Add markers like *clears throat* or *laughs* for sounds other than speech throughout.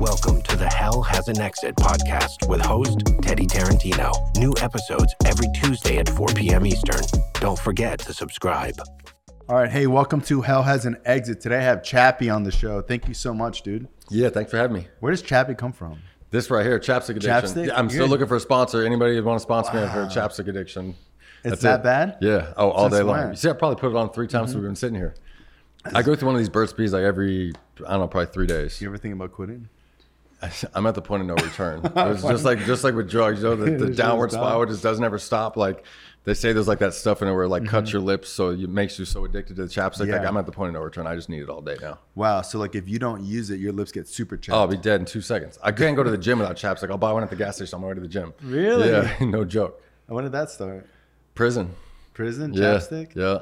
Welcome to the Hell Has an Exit podcast with host Teddy Tarantino. New episodes every Tuesday at 4 p.m. Eastern. Don't forget to subscribe. All right, hey, welcome to Hell Has an Exit. Today I have Chappy on the show. Thank you so much, dude. Yeah, thanks for having me. Where does Chappy come from? This right here, chapstick addiction. Chapstick? I'm You're- still looking for a sponsor. Anybody who want to sponsor me for chapstick addiction? It's That's that it. bad? Yeah. Oh, all Since day long. when? Mm-hmm. You see, I probably put it on three times since we've been sitting here. I go through one of these Burt's Bees like every, I don't know, probably three days. You ever think about quitting? *laughs* I'm at the point of no return. *laughs* It's just like just like with drugs, you know, the, *laughs* the downward spiral just doesn't ever stop. Like they say, there's like that stuff in it where it like Mm-hmm. cuts your lips, so it makes you so addicted to the chapstick. Like I'm at the point of no return. I just need it all day now. Wow. So, like, if you don't use it, your lips get super chapped. Oh, I'll be dead in two seconds. I can't go to the gym without chapstick. I'll buy one at the gas station on my way to the gym. Really? Yeah, no joke. when did that start? Prison. Prison? Yeah, Chapstick? yeah.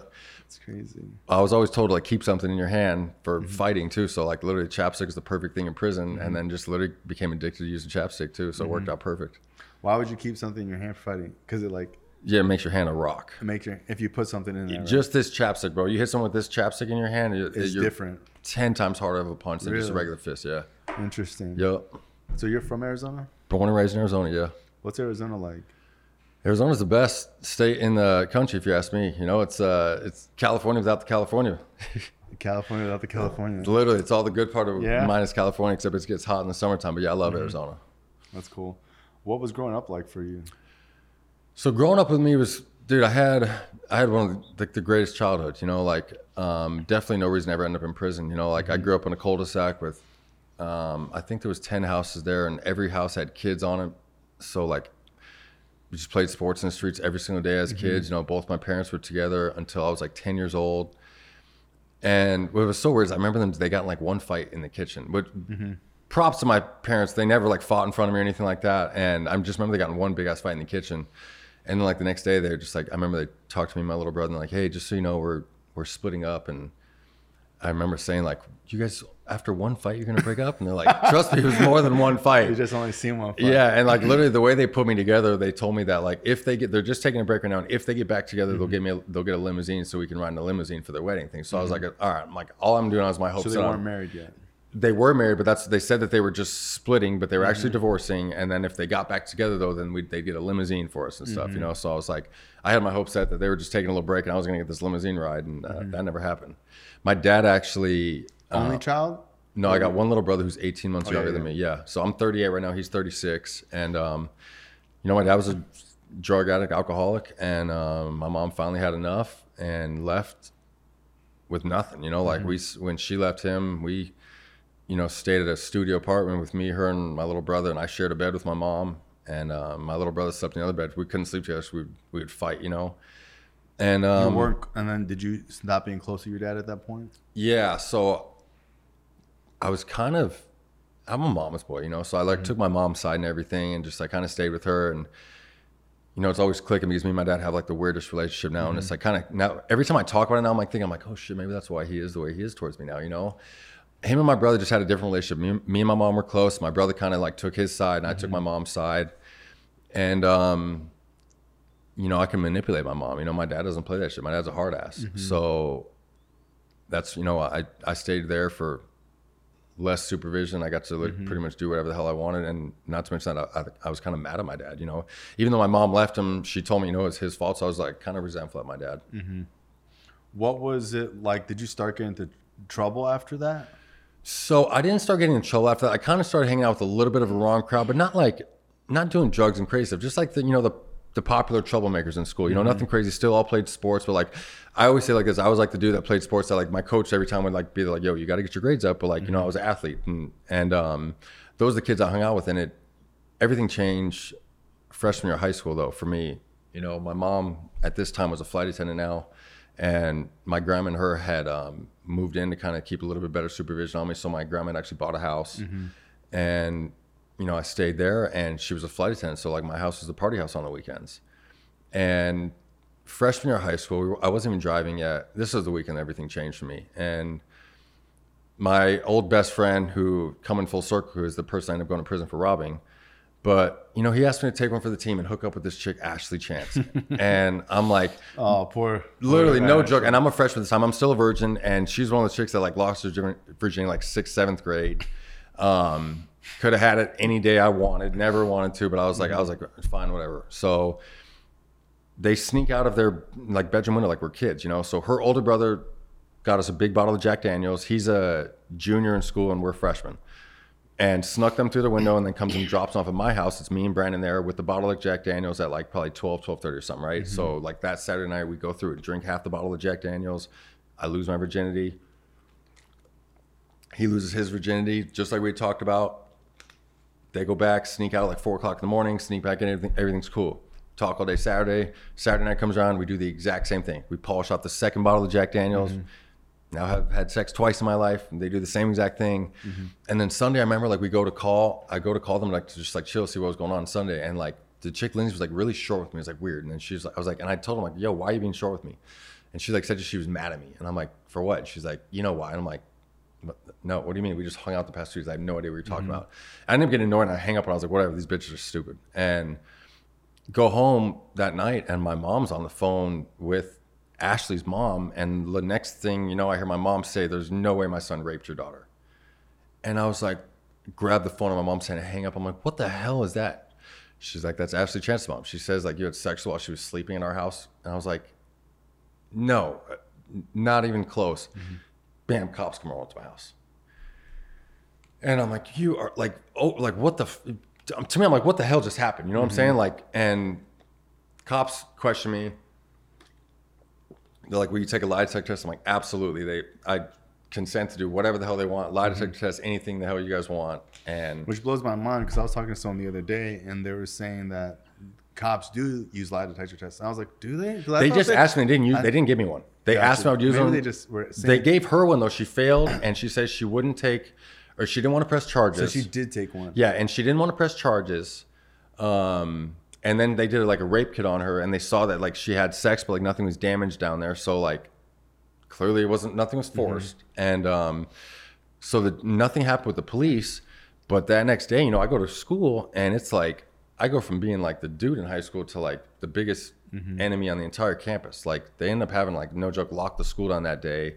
It's crazy. I was always told to like keep something in your hand for Mm-hmm. fighting too. So like literally chapstick is the perfect thing in prison, and then just literally became addicted to using chapstick too. So it Mm-hmm. worked out perfect. Why would you keep something in your hand for fighting? Because it, like, Yeah, it makes your hand a rock. it makes your, if you put something in there, right? Just this chapstick, bro. You hit someone with this chapstick in your hand, it, it's you're different. ten times harder of a punch than just a regular fist. Yeah. Interesting. Yep. So, you're from Arizona? Born and raised in Arizona. Yeah. What's Arizona like? Arizona's the best state in the country, if you ask me. You know, it's uh, it's California without the California. *laughs* California without the California. Literally, it's all the good part of Yeah? minus California, except it gets hot in the summertime. But yeah, I love Mm-hmm. Arizona. That's cool. What was growing up like for you? So growing up with me was, dude, I had I had one of the, like the greatest childhoods. You know, like um, definitely no reason to ever end up in prison. You know, like I grew up in a cul-de-sac with, um, I think there was ten houses there, and every house had kids on it. So like, we just played sports in the streets every single day as kids. Mm-hmm. You know, both my parents were together until I was like ten years old. And what was so weird is I remember them. They got in like one fight in the kitchen. But mm-hmm. props to my parents. They never like fought in front of me or anything like that. And I just remember they got in one big ass fight in the kitchen. And then like the next day, they're just like I remember they talked to me, and my little brother, and like, "Hey, just so you know, we're we're splitting up." And I remember saying like, "You guys, after one fight, you're gonna break up?" And they're like, "Trust me, it was more than one *laughs* fight You just only seen one fight. Yeah, and like literally *clears throat* the way they put me together, they told me that like if they get, they're just taking a break right now, and if they get back together, they'll mm-hmm. get me, a, they'll get a limousine so we can ride in a limousine for their wedding thing. So I was mm-hmm. like, all right, I'm like, all I'm doing is my hopes. So they that I'm- weren't married yet. they were married, but that's they said that they were just splitting, but they were actually mm-hmm. divorcing. And then if they got back together though, then we'd, they'd get a limousine for us and stuff, you know. So I was like, I had my hopes set that they were just taking a little break, and I was gonna get this limousine ride, and uh, that never happened. My dad actually. Only uh, child? no, I got one little brother who's 18 months Oh, yeah, younger than me. Yeah, so I'm 38 right now. He's 36, and um, you know, my dad was a drug addict, alcoholic, and um, my mom finally had enough and left with nothing. You know, like we Mm-hmm. when she left him, we you know stayed at a studio apartment with me, her, and my little brother, and I shared a bed with my mom, and uh, my little brother slept in the other bed. We couldn't sleep together, so we we would fight. You know, and You um, weren't, and then did you stop being close to your dad at that point? yeah, so I was kind of I'm a mama's boy, you know. So I like mm-hmm. took my mom's side and everything and just like kind of stayed with her and you know, it's always clicking because me and my dad have like the weirdest relationship now. And it's mm-hmm. like kind of now every time I talk about it now, I'm like thinking, I'm like, oh shit, maybe that's why he is the way he is towards me now, you know? Him and my brother just had a different relationship. Me, me and my mom were close. My brother kind of like took his side and I took my mm-hmm. mom's side. And um, you know, I can manipulate my mom. You know, my dad doesn't play that shit. My dad's a hard ass. So that's you know, I I stayed there for less supervision. I got to like, pretty much do whatever the hell I wanted, and not to mention that I, I, I was kind of mad at my dad. You know, even though my mom left him, she told me you know it's his fault. So I was like kind of resentful at my dad. Mm-hmm. What was it like? Did you start getting into trouble after that? So I didn't start getting in trouble after that. I kind of started hanging out with a little bit of a wrong crowd, but not like not doing drugs and crazy stuff. Just like the you know the the popular troublemakers in school. You know, nothing crazy. Still all played sports, but like I always say like this. I was like the dude that played sports that like my coach every time would like be like, "Yo, you got to get your grades up." But like you know, I was an athlete, and and um, those are the kids I hung out with, and it everything changed freshman year of high school though for me. You know, my mom at this time was a flight attendant now, and my grandma and her had um, moved in to kind of keep a little bit better supervision on me. So my grandma had actually bought a house, and you know I stayed there, and she was a flight attendant. So like my house was the party house on the weekends, and freshman year of high school, we were, I wasn't even driving yet. This was the weekend everything changed for me, and my old best friend, who coming full circle, who is the person I ended up going to prison for robbing. But you know, he asked me to take one for the team and hook up with this chick, Ashley Chance, *laughs* and I'm like, Oh, poor. literally poor no joke. And I'm a freshman at the time. I'm still a virgin, and she's one of the chicks that like lost her virginity like sixth, seventh grade. Um, Could have had it any day I wanted, never wanted to, but I was like, I was like, fine, whatever. So they sneak out of their like bedroom window like we're kids, you know. So her older brother got us a big bottle of Jack Daniels. He's a junior in school and we're freshmen. And snuck them through the window and then comes and drops off at my house. It's me and Brandon there with the bottle of Jack Daniels at like probably 12, 12 30 or something, right? Mm-hmm. So like that Saturday night we go through it, drink half the bottle of Jack Daniels. I lose my virginity. He loses his virginity, just like we talked about. They go back, sneak out at like four o'clock in the morning, sneak back in, everything, everything's cool. Talk all day Saturday. Saturday night comes around, we do the exact same thing. We polish off the second bottle of Jack Daniels. Mm-hmm. Now have had sex twice in my life, and they do the same exact thing. Mm-hmm. And then Sunday, I remember like we go to call, I go to call them like to just like chill, see what was going on Sunday, and like the chick Lindsay was like really short with me. It was like weird, and then she was like, I was like, and I told him like, yo, why are you being short with me? And she like said she was mad at me, and I'm like, for what? She's like, you know why? And I'm like, no, what do you mean? We just hung out the past two days. I have no idea what you're talking mm-hmm. about. I ended up getting annoyed and I hang up and I was like, whatever, these bitches are stupid. And go home that night and my mom's on the phone with Ashley's mom. And the next thing, you know, I hear my mom say, there's no way my son raped your daughter. And I was like, grab the phone and my mom saying, hang up. I'm like, what the hell is that? She's like, that's Ashley Chance's mom. She says like you had sex while she was sleeping in our house. And I was like, no, uh, not even close. Mm-hmm. Bam, cops come around to my house. And I'm like, you are like, oh, like what the, f-? to me, I'm like, what the hell just happened? You know what I'm mm-hmm. saying? Like, and cops question me. They're like, will you take a lie detector test? I'm like, absolutely. They, I consent to do whatever the hell they want. Lie mm-hmm. detector test, anything the hell you guys want. And Which blows my mind because I was talking to someone the other day and they were saying that cops do use lie detector tests. And I was like, do they? I they just asked me. They didn't use. They didn't give me one. They Gotcha. asked me I would use Maybe them. they just were They gave her one though. She failed, and she says she wouldn't take, or she didn't want to press charges. So she did take one. Yeah, and she didn't want to press charges. Um, and then they did like a rape kit on her, and they saw that like she had sex, but like nothing was damaged down there. So like, clearly it wasn't nothing was forced, and um, so that nothing happened with the police. But that next day, you know, I go to school, and it's like I go from being like the dude in high school to like the biggest enemy on the entire campus. Like they end up having like no joke, lock the school down that day,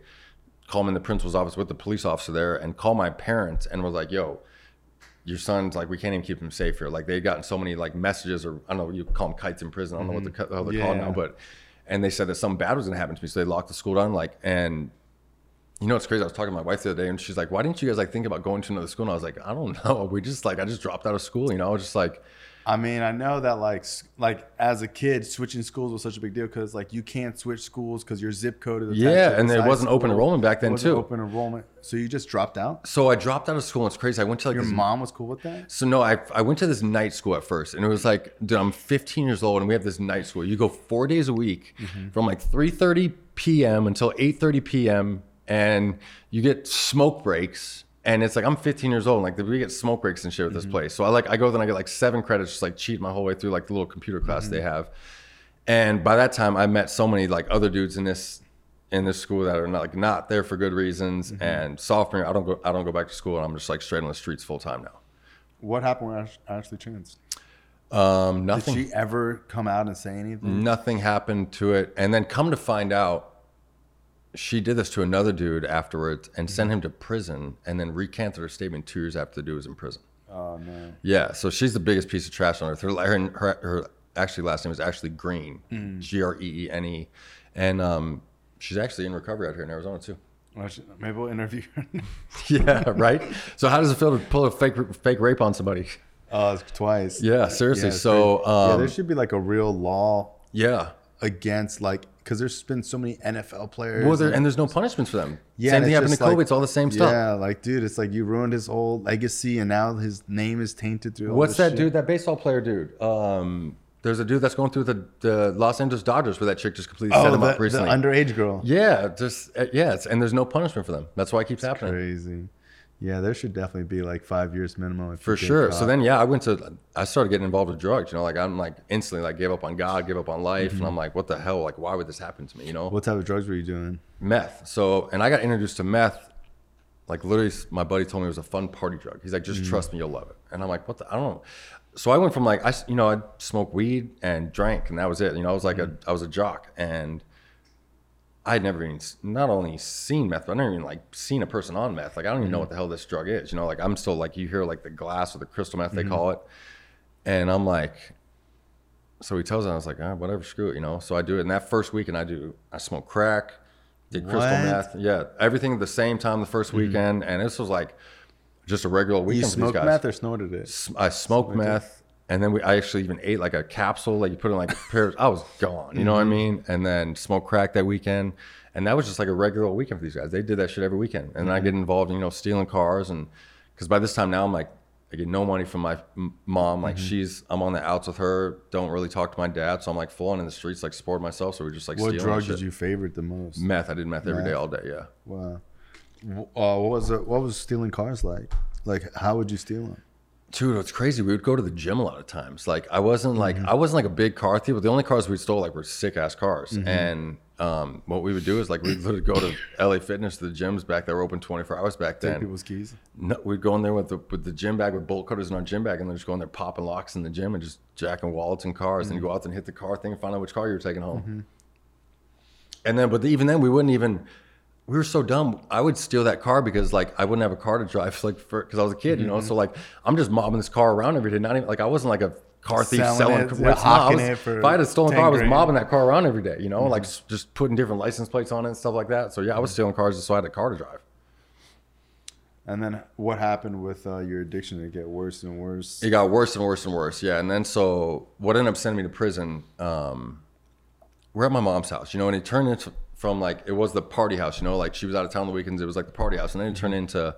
call me in the principal's office with the police officer there, and call my parents, and was like, "Yo, your son's like we can't even keep him safe here. Like they've gotten so many like messages or I don't know you call them kites in prison. I don't know what the mm-hmm. hell they're called now, but and they said that something bad was gonna happen to me, so they locked the school down. Like and you know it's crazy. I was talking to my wife the other day, and she's like, "Why didn't you guys like think about going to another school?" And I was like, "I don't know. We just like I just dropped out of school. You know, I was just like." I mean, I know that like like as a kid, switching schools was such a big deal because like you can't switch schools because your zip code is Yeah, and it wasn't open enrollment back then, Wasn't too. Open enrollment, so you just dropped out. So I dropped out of school. It's crazy. I went to like Your this mom was cool with that. So no, I I went to this night school at first, and it was like, dude, I'm 15 years old, and we have this night school. You go four days a week, mm-hmm. from like 3:30 p.m. until 8:30 p.m., and you get smoke breaks. And it's like I'm 15 years old, like we get smoke breaks and shit with this mm-hmm. place. So I like I go there and I get like seven credits, just like cheat my whole way through like the little computer class they mm-hmm. have. And by that time, I met so many like other dudes in this in this school that are not like not there for good reasons. Mm-hmm. And sophomore, I don't go I don't go back to school, and I'm just like straight on the streets full time now. What happened with Ash- Ashley Chance? Um, Did nothing. she ever come out and say anything? nothing happened to it. And then come to find out, she did this to another dude afterwards and sent him to prison and then recanted her statement two years after the dude was in prison. Oh no. Yeah, so she's the biggest piece of trash on earth. Her, her, her, her actually last name is actually Greene, G R E E N E. And um, she's actually in recovery out here in Arizona too. Well, Maybe we'll interview her. *laughs* Yeah, right? So, how does it feel to pull a fake, fake rape on somebody? uh, twice. Yeah, seriously. it's so, crazy. yeah, um, there should be like a real law yeah. against like because there's been so many NFL players. Well, there, and- and there's no punishments for them. Yeah, Same thing it's happened to like- Kobe. It's all the same stuff. Yeah, like dude, it's like you ruined his whole legacy, and now his name is tainted through. all What's that shit. dude? That baseball player dude. Um, there's a dude that's going through the, the Los Angeles Dodgers where that chick just completely set Oh, him the, up the recently. underage girl. yeah, just uh, yeah, it's, and there's no punishment for them. That's why it keeps happening. Crazy. Yeah, there should definitely be like five years minimum. If For sure. So then, yeah, I went to, I started getting involved with drugs. You know, like I'm like instantly like gave up on God, gave up on life, Mm-hmm. and I'm like, what the hell? Like, why would this happen to me? You know, what type of drugs were you doing? meth. So, and I got introduced to meth. Like literally, my buddy told me it was a fun party drug. He's like, just trust me, you'll love it. And I'm like, what the? I don't know. So I went from like I, you know, I smoked weed and drank, and that was it. You know, I was like Mm. a, I was a jock, and I'd never even not only seen meth, but I never even like seen a person on meth. Like I don't even know mm-hmm. what the hell this drug is. You know, like I'm still like you hear like the glass or the crystal meth they mm-hmm. call it, and I'm like, so he tells me I was like, ah, whatever, screw it, you know. So I do it, and that first weekend I do I smoke crack, did crystal meth, yeah, everything at the same time the 1st mm-hmm. weekend, and this was like just a regular You weekend these smoked guys. meth or snorted it? I smoked meth, and then we I actually even ate like a capsule, like you put in like a pair. Of, I was gone, you know what I mm-hmm. mean? And then smoked crack that weekend, and that was just like a regular weekend for these guys. They did that shit every weekend, and I mm-hmm. get involved in you know stealing cars, and because by this time now I'm like I get no money from my mom. Like mm-hmm. she's I'm on the outs with her. Don't really talk to my dad, so I'm like full on in the streets, like support myself. So we're just like What stealing drug did you favorite the most? Meth. I did meth every day, all day. Yeah. Wow. Uh, what was it? What was stealing cars like? Like, how would you steal them? Dude, it's crazy. We would go to the gym a lot of times. Like I wasn't like mm-hmm. I wasn't like a big car thief, but the only cars we stole like were sick ass cars. Mm-hmm. And um, what we would do is like we'd literally go to *coughs* LA Fitness, the gyms back there were open 24 hours back Take then. people's keys. No, we'd go in there with the with the gym bag with bolt cutters in our gym bag, and then just go in there popping locks in the gym and just jacking wallets and cars, and you mm-hmm. go out and hit the car thing and find out which car you were taking home. And then, but even then, we wouldn't even. We were so dumb. I would steal that car because like I wouldn't have a car to drive, *laughs* like for because I was a kid, you know. So like I'm just mobbing this car around every day. Not even like I wasn't like a car thief Selling selling. it, yeah, No, I hawking was- it for if I had a stolen car, I was grand. mobbing that car around every day. You know, like just putting different license plates on it and stuff like that. So yeah, I was stealing cars just so I had a car to drive. And then what happened with uh, your addiction? It get worse and worse? It got worse and worse and worse. Yeah. And then so what ended up sending me to prison, um, we're at my mom's house, you know, and it turned into from like it was the party house, you know, like she was out of town the weekends, it was like the party house. And then it turned mm-hmm. into,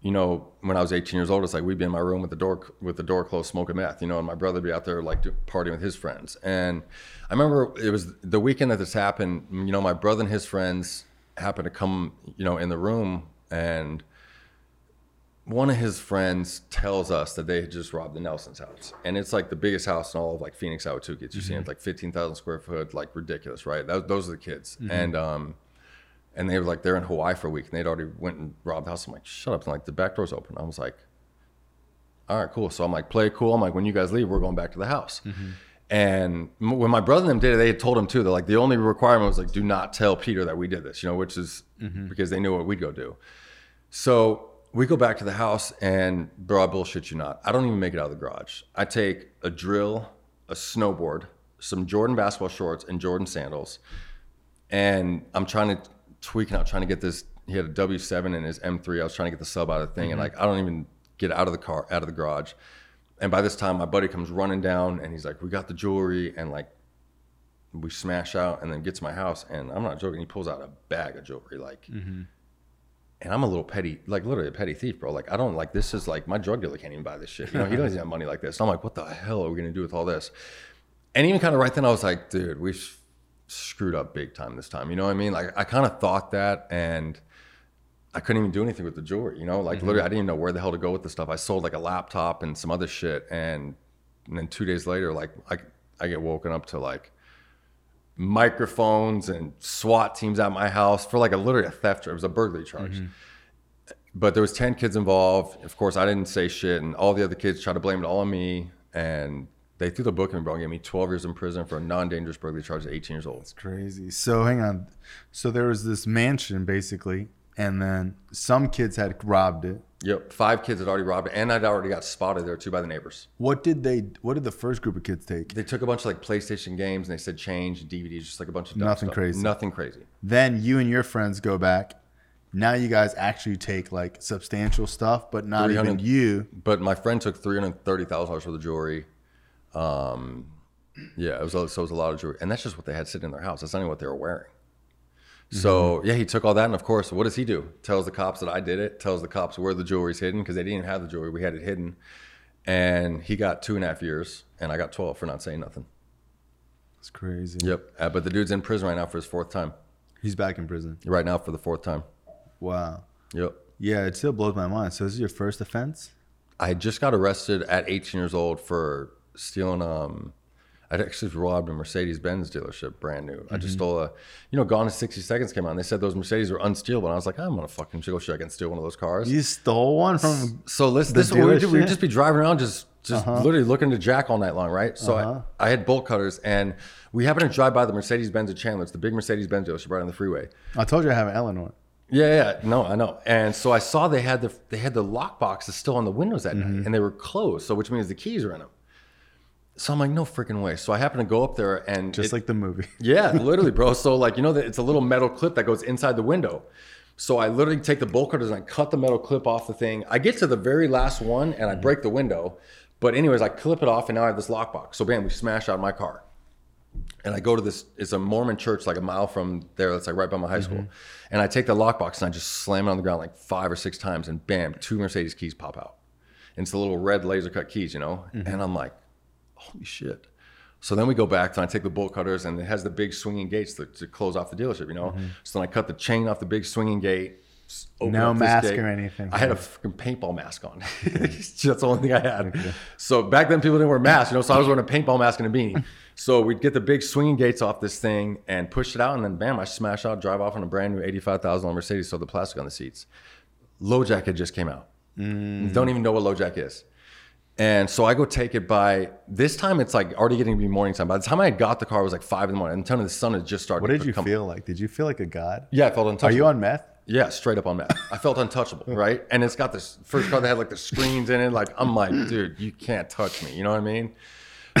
you know, when I was 18 years old, it's like we'd be in my room with the door with the door closed, smoking meth, you know, and my brother would be out there like partying with his friends. And I remember it was the weekend that this happened. You know, my brother and his friends happened to come, you know, in the room, and one of his friends tells us that they had just robbed the Nelson's house, and it's like the biggest house in all of like Phoenix, Ahwatukee. You're seeing mm-hmm. it's like 15,000 square foot, like ridiculous, right? That, those are the kids, mm-hmm. and um, and they were like they're in Hawaii for a week, and they'd already went and robbed the house. I'm like, shut up! And like the back door's open. I was like, all right, cool. So I'm like, play cool. I'm like, when you guys leave, we're going back to the house. Mm-hmm. And when my brother and them did it, they had told him too. They're like, the only requirement was like, do not tell Peter that we did this, you know, which is because they knew what we'd go do. So we go back to the house, and bro, I bullshit you not. I don't even make it out of the garage. I take a drill, a snowboard, some Jordan basketball shorts, and Jordan sandals, and I'm trying to tweaking out, trying to get this. He had a W7 in his M3. I was trying to get the sub out of the thing, and mm-hmm. like I don't even get out of the car, out of the garage. And by this time, my buddy comes running down, and he's like, "We got the jewelry," and like we smash out, and then get to my house, and I'm not joking. He pulls out a bag of jewelry, like mm-hmm. And I'm a little petty, like literally a petty thief, bro. Like I don't like this is like my drug dealer can't even buy this shit. You know, he doesn't have money like this. I'm like, what the hell are we gonna do with all this? And even kind of right then, I was like, dude, we screwed up big time this time. You know what I mean? Like I kind of thought that, and I couldn't even do anything with the jewelry. You know, like mm-hmm. literally, I didn't even know where the hell to go with the stuff. I sold like a laptop and some other shit, and, and then two days later, like I I get woken up to like microphones and SWAT teams at my house for like a literally a theft. It was a burglary charge. Mm-hmm. But there was ten kids involved. Of course, I didn't say shit, and all the other kids tried to blame it all on me. And they threw the book at me, bro. and Gave me 12 years in prison for a non-dangerous burglary charge at 18 years old. It's crazy. So hang on. So there was this mansion basically, and then some kids had robbed it. Yep, five kids had already robbed it, and I'd already got spotted there too by the neighbors. What did they? What did the first group of kids take? They took a bunch of like PlayStation games, and they said change, DVDs, just like a bunch of dumb Nothing stuff. crazy. Nothing crazy. Then you and your friends go back. Now you guys actually take like substantial stuff, but not even 300 you. But my friend took three hundred thirty thousand dollars worth of jewelry. Um, yeah, it was a- so it was a lot of jewelry, and that's just what they had sitting in their house. That's not even what they were wearing. So Mm-hmm. yeah, he took all that, and of course, what does he do? Tells the cops that I did it. Tells the cops where the jewelry's hidden because they didn't have the jewelry. We had it hidden, and he got two and a half years, and I got twelve for not saying nothing. It's crazy. Yep. Uh, but the dude's in prison right now for his fourth time. He's back in prison. Right now for the fourth time. Wow. Yep. Yeah, it still blows my mind. So this is your first offense? I just got arrested at 18 years old for stealing. Um, I'd actually robbed a Mercedes Benz dealership, brand new. I Mm-hmm. just stole a, you know, Gone in 60 Seconds came out. and They said those Mercedes were unstealable. And I was like, I'm gonna fucking go check and steal one of those cars. You stole one from so listen, this we do. We'd just be driving around, just just literally looking to jack all night long, right? So Uh-huh. I, I had bolt cutters, and we happened to drive by the Mercedes Benz at Chandler. It's the big Mercedes Benz dealership right on the freeway. I told you I have an Eleanor. Yeah, yeah, no, I know. And so I saw they had the they had the lock boxes still on the windows that Mm-hmm. night, and they were closed. So which means the keys are in them. So I'm like, no freaking way. So I happen to go up there, and Just it- like the movie. *laughs* yeah, literally, bro. So like you know that it's a little metal clip that goes inside the window. So I literally take the bolt cutters and I cut the metal clip off the thing. I get to the very last one and I mm-hmm. break the window. But anyways, I clip it off and now I have this lockbox. So bam, we smash out my car. And I go to this, it's a Mormon church like a mile from there that's like right by my high school. Mm-hmm. And I take the lockbox and I just slam it on the ground like five or six times and bam, two Mercedes keys pop out. And it's the little red laser cut keys, you know? Mm-hmm. And I'm like, holy shit. So then we go back and I take the bolt cutters and it has the big swinging gates to, to close off the dealership, you know? Mm-hmm. So then I cut the chain off the big swinging gate. No mask gate. or anything. I had a fucking paintball mask on. *laughs* That's the only thing I had. So back then people didn't wear masks, you know? So I was wearing a paintball mask and a beanie. *laughs* So we'd get the big swinging gates off this thing and push it out and then bam, I smash out, drive off on a brand new $85,000 Mercedes, so the plastic on the seats. LoJack had just came out. Mm. Don't even know what LoJack is. And so I go take it by this time it's like already getting to be morning time. By the time I got the car, it was like five in the morning. And the sun had just started. What did you come- feel like? Did you feel like a god? Yeah, I felt untouchable. Are you on meth? Yeah, straight up on meth. I felt untouchable, *laughs* right? And it's got this first car that had like the screens in it. Like I'm like, dude, you can't touch me. You know what I mean?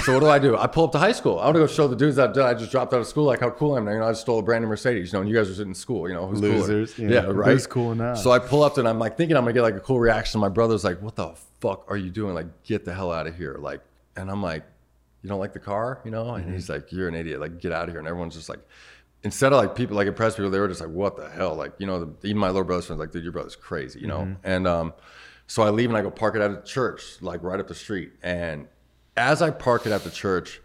So what do I do? I pull up to high school. I want to go show the dudes that I just dropped out of school like how cool I am. now. You know, I just stole a brand new Mercedes. You know, and you guys are sitting in school. You know, who's? Losers, Yeah, yeah. right. Who's cool now? So I pull up and I'm like thinking I'm gonna get like a cool reaction. My brother's like, "What the fuck are you doing? Like, get the hell out of here!" Like, and I'm like, "You don't like the car, you know?" And he's like, "You're an idiot. Like, get out of here!" And everyone's just like. Instead of like people like impressed people, they were just like, "What the hell?" Like you know, the, even my little brother's friends like, "Dude, your brother's crazy," you know. And um, so I leave and I go park it at a church, like right up the street. And as I park it at the church,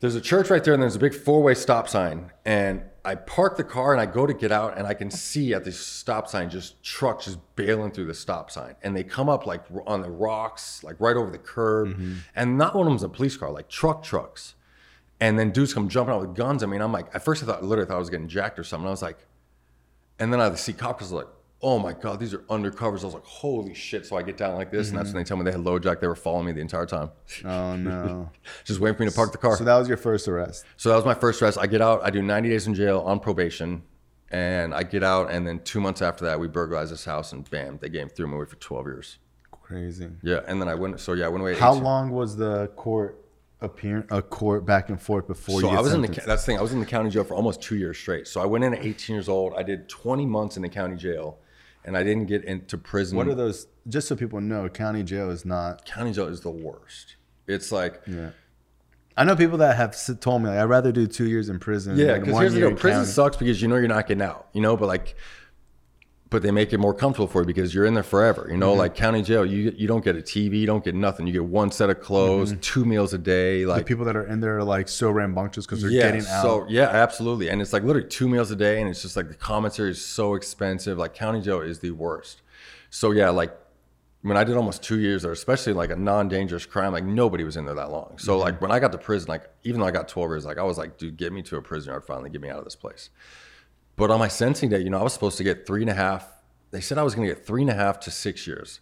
there's a church right there and there's a big four-way stop sign and i park the car and i go to get out and i can see at this stop sign just trucks just bailing through the stop sign. And they come up like on the rocks like right over the curb. Mm-hmm. And not one of them's a police car like truck trucks. And then dudes come jumping out with guns i mean i'm like at first i thought literally thought i was getting jacked or something. I was like and then i see cops like oh my god these are undercovers i was like holy shit so i get down like this and that's mm-hmm. when they tell me they had LoJack they were following me the entire time Oh no. *laughs* just waiting for me to park the car so that was your first arrest. so that was my first arrest. I get out. I do 90 days in jail on probation, and I get out. And then two months after that, we burglarized this house, and bam, they gave threw me away for 12 years. Crazy. Yeah, and then I went. So yeah, I went away. How long was the court appearance? A court back and forth before So you I was in the. That's the thing. I was in the county jail for almost two years straight. So I went in at 18 years old. I did 20 months in the county jail, and I didn't get into prison. What are those? Just so people know, county jail is not. county jail is the worst. It's like Yeah. I know people that have told me like I'd rather do two years in prison. Yeah, because one here's the year deal: prison county. sucks because you know you're not getting out. You know, but like, but they make it more comfortable for you because you're in there forever. You know, Mm-hmm. like county jail, you you don't get a TV, you don't get nothing. You get one set of clothes, two meals a day. Mm-hmm. The Like, people that are in there are like so rambunctious because they're yeah, getting out. so yeah, absolutely. And it's like literally two meals a day, and it's just like the commissary is so expensive. Like county jail is the worst. So yeah, like when I did almost two years there, especially like a non-dangerous crime, like nobody was in there that long. So like when I got to prison, like even though I got 12 years, like I was like, dude, get me to a prison yard finally, get me out of this place. But on my sentencing day, you know, I was supposed to get three and a half. They said I was going to get three and a half to six years.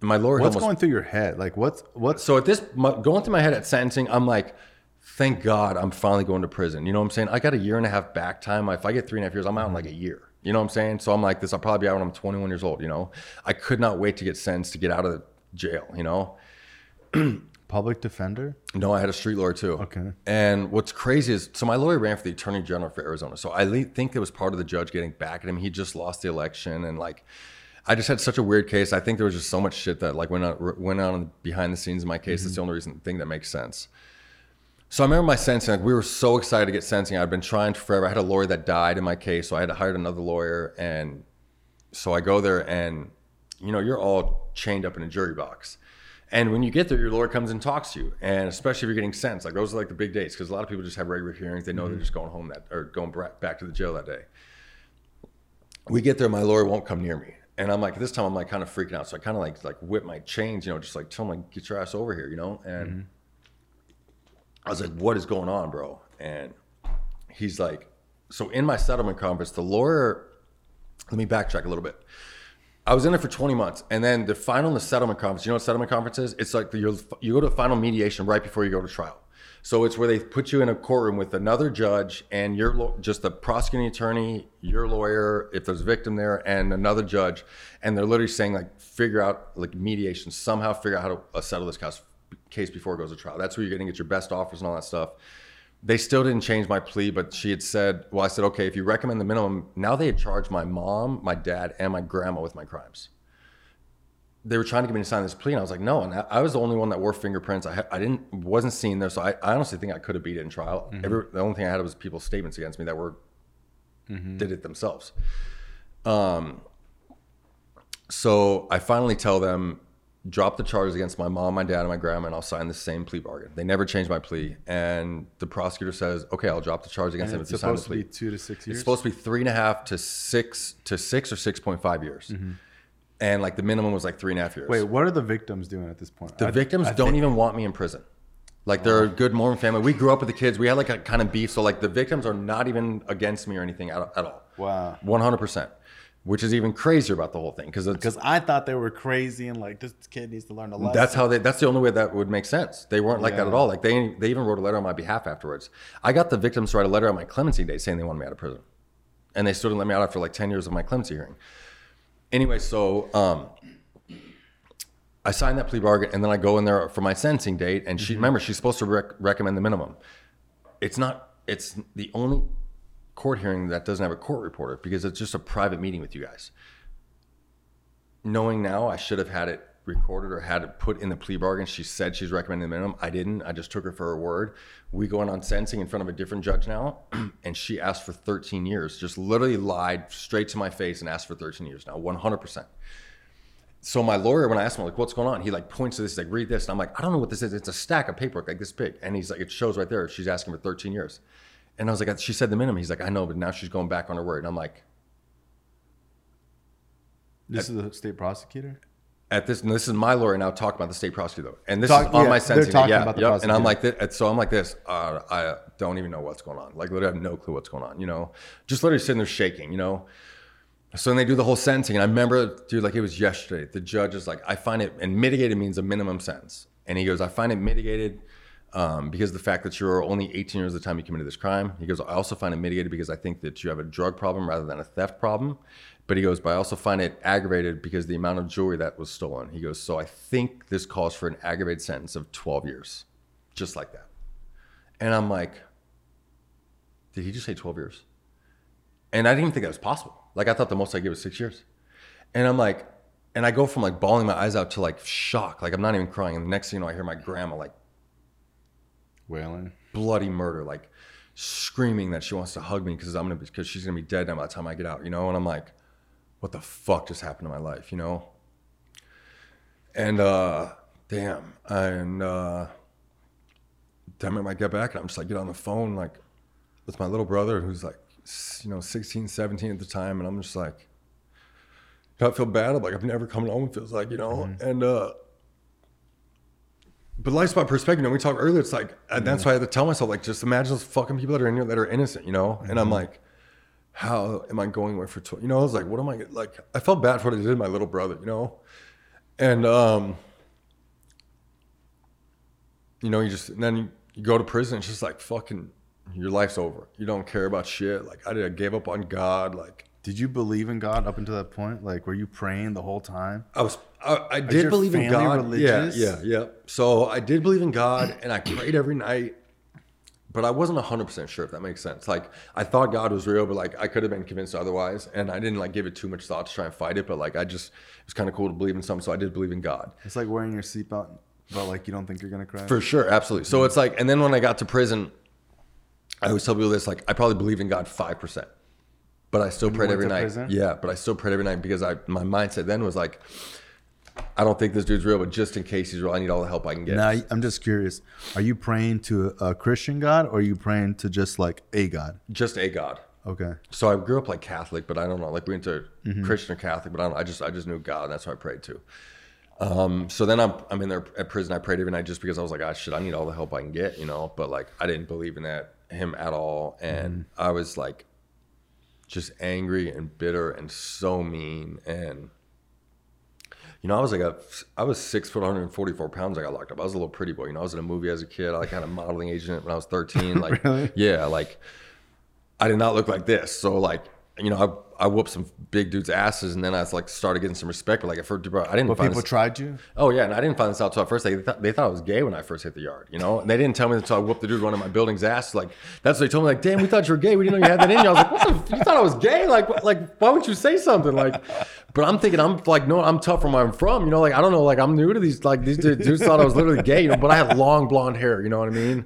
And my lawyer what's almost going through your head? Like what's what? so at this my, going through my head at sentencing, I'm like, thank God I'm finally going to prison. You know what I'm saying? I got a year and a half back time. If I get three and a half years, I'm out in like a mm-hmm. year. You know what I'm saying? So I'm like this. I'll probably be out when I'm 21 years old. You know, I could not wait to get sentenced to get out of the jail. You know, *clears throat* public defender? no, I had a street lawyer too. Okay. And what's crazy is, so my lawyer ran for the attorney general for Arizona. So I le- think it was part of the judge getting back at him. He just lost the election, and like, I just had such a weird case. I think there was just so much shit that like went on went on behind the scenes in my case. That's the mm-hmm. only reason thing that makes sense. So I remember my sentencing. Like we were so excited to get sentencing. I'd been trying forever. I had a lawyer that died in my case, so I had to hire another lawyer. And so I go there, and you know, you're all chained up in a jury box. And when you get there, your lawyer comes and talks to you, and especially if you're getting sentenced, like those are like the big dates because a lot of people just have regular hearings. They know they're mm-hmm. just going home that or going back to the jail that day. We get there, my lawyer won't come near me, and I'm like, this time I'm like kind of freaking out. So I kind of like like whip my chains, you know, just like tell him like get your ass over here, you know. And mm-hmm. I was like, what is going on, bro? And he's like, so in my settlement conference, the lawyer. Let me backtrack a little bit I was in it for 20 months, and then the final and the settlement conference. You know what settlement conference is? It's like the, you go to final mediation right before you go to trial. So it's where they put you in a courtroom with another judge and you're just the prosecuting attorney, your lawyer, if there's a victim there, and another judge, and they're literally saying like figure out like mediation, somehow figure out how to uh, settle this case before it goes to trial. That's where you're going to get your best offers and all that stuff. They still didn't change my plea, but she had said, well, I said, okay, if you recommend the minimum, now they had charged my mom, my dad, and my grandma with my crimes. They were trying to get me to sign this plea, and I was like, no. And I, I was the only one that wore fingerprints. I, I didn't, wasn't seen there, so I, I honestly think I could have beat it in trial. Every, the only thing I had was people's statements against me that were did it themselves. Um, so I finally tell them, drop the charges against my mom, my dad, and my grandma, and I'll sign the same plea bargain. They never changed my plea, and the prosecutor says, "Okay, I'll drop the charge against And them it's if you sign supposed to be two to six years. It's supposed to be three and a half to six to six or six point five years, mm-hmm. and like the minimum was like three and a half years. Wait, what are the victims doing at this point? The I- victims I don't think- even want me in prison. Like they're oh. a good Mormon family. We grew up with the kids. We had like a kind of beef. So like the victims are not even against me or anything at, at all. Wow. One hundred percent. Which is even crazier about the whole thing because Because I thought they were crazy and like this kid needs to learn a lesson. that's how they. That's the only way that would make sense. They weren't like that at all. Like they they even wrote a letter on my behalf afterwards. I got the victims to write a letter on my clemency day saying they wanted me out of prison, and they still didn't let me out after like ten years of my clemency hearing. Anyway, so um, I signed that plea bargain, and then I go in there for my sentencing date, and she remember she's supposed to rec- recommend the minimum. It's not. It's the only court hearing that doesn't have a court reporter because it's just a private meeting with you guys. Knowing now, I should have had it recorded or had it put in the plea bargain. She said she's recommending the minimum. I didn't. I just took her for her word. We go in on sentencing in front of a different judge now, *clears throat* and she asked for 13 years. Just literally lied straight to my face and asked for 13 years now, 100 percent so my lawyer, when I asked him like, "What's going on?" He like points to this, like, "Read this," and I'm like, "I don't know what this is. It's a stack of paperwork like this big." And he's like, "It shows right there. She's asking for 13 years." And I was like, "She said the minimum." He's like, "I know, but now she's going back on her word." And I'm like, This is the state prosecutor. "At this, this is my lawyer now talking about the state prosecutor, and this Talk- is on yeah, my they're sentencing. talking yeah, about the yep. And I'm like, this, so I'm like this. Uh, I don't even know what's going on. Like, literally, I have no clue what's going on. You know, just literally sitting there shaking. You know. So then they do the whole sentencing, and I remember, dude, like it was yesterday. The judge is like, I find it, and mitigated means a minimum sentence. And he goes, I find it mitigated um, because the fact that you're only 18 years of the time you committed this crime. He goes, I also find it mitigated because I think that you have a drug problem rather than a theft problem. But he goes, but I also find it aggravated because the amount of jewelry that was stolen. He goes, so I think this calls for an aggravated sentence of 12 years, just like that. And I'm like, did he just say 12 years? And I didn't even think that was possible. Like I thought the most I give was six years. And I'm like, and I go from like bawling my eyes out to like shock. Like I'm not even crying. And the next thing you know, I hear my grandma like Wailing. bloody murder, like screaming that she wants to hug me because I'm gonna because she's gonna be dead now by the time I get out, you know? And I'm like, what the fuck just happened to my life, you know? And uh damn. And uh damn it, I get back and I'm just like get on the phone like with my little brother who's like you know 16, 17 at the time, and I'm just like I feel bad. I'm like, I've never come home, it feels like, you know? And uh but life's about perspective. You know, we talked earlier. It's like, and that's mm. why I had to tell myself, like, just imagine those fucking people that are in here that are innocent, you know. And I'm mm-hmm. like, how am I going away for? Tw-? You know, I was like, what am I like? I felt bad for what I did to my little brother, you know. And um, you know, you just and then you, you go to prison. It's just like fucking, your life's over. You don't care about shit. Like I did, I gave up on God. Like Did you believe in God up until that point? Like, were you praying the whole time? I was, I, I did your believe in God. religious? Yeah, yeah, yeah. So I did believe in God, and I prayed every night, but I wasn't hundred percent sure if that makes sense. Like I thought God was real, but like I could have been convinced otherwise, and I didn't like give it too much thought to try and fight it. But like I just, it was kind of cool to believe in something, so I did believe in God. It's like wearing your seatbelt, but like you don't think you're gonna crash. For sure, absolutely. So it's like, and then when I got to prison, I always tell people this: like, I probably believed in God five percent, but I still you prayed every night. prison? Yeah, but I still prayed every night because I my mindset then was like, I don't think this dude's real, but just in case he's real, I need all the help I can get. Now I'm just curious: Are you praying to a Christian God, or are you praying to just like a God? just a God. Okay. So I grew up like Catholic, but I don't know. Like we went to Mm-hmm. Christian or Catholic, but I don't. I just I just knew God. And that's what I prayed to. Um, so then I'm I'm in there at prison. I prayed every night just because I was like, ah, shit, I need all the help I can get, you know. But like I didn't believe in that him at all, and Mm-hmm. I was like, just angry and bitter and so mean, and You know, I was like a, I was six foot, 144 pounds. I got locked up. I was a little pretty boy. You know, I was in a movie as a kid. I like had a modeling agent when I was 13. *laughs* Like, Really? yeah, like I did not look like this. So like, you know, I, whooped some big dudes' asses, and then I was like started getting some respect. But like at first, bro, I didn't. But find people this, tried you. Oh yeah, and I didn't find this out till at first. They thought, they thought I was gay when I first hit the yard, you know. And they didn't tell me until I whooped the dude running my building's ass. Like that's what they told me. Like, damn, we thought you were gay. We didn't know you had that in you. I was like, what the? You thought I was gay? Like, what- like why wouldn't you say something? Like, but I'm thinking I'm like, no, I'm tough from where I'm from. You know, like I don't know. Like I'm new to these. Like these dudes dudes thought I was literally gay. You know, but I had long blonde hair. You know what I mean?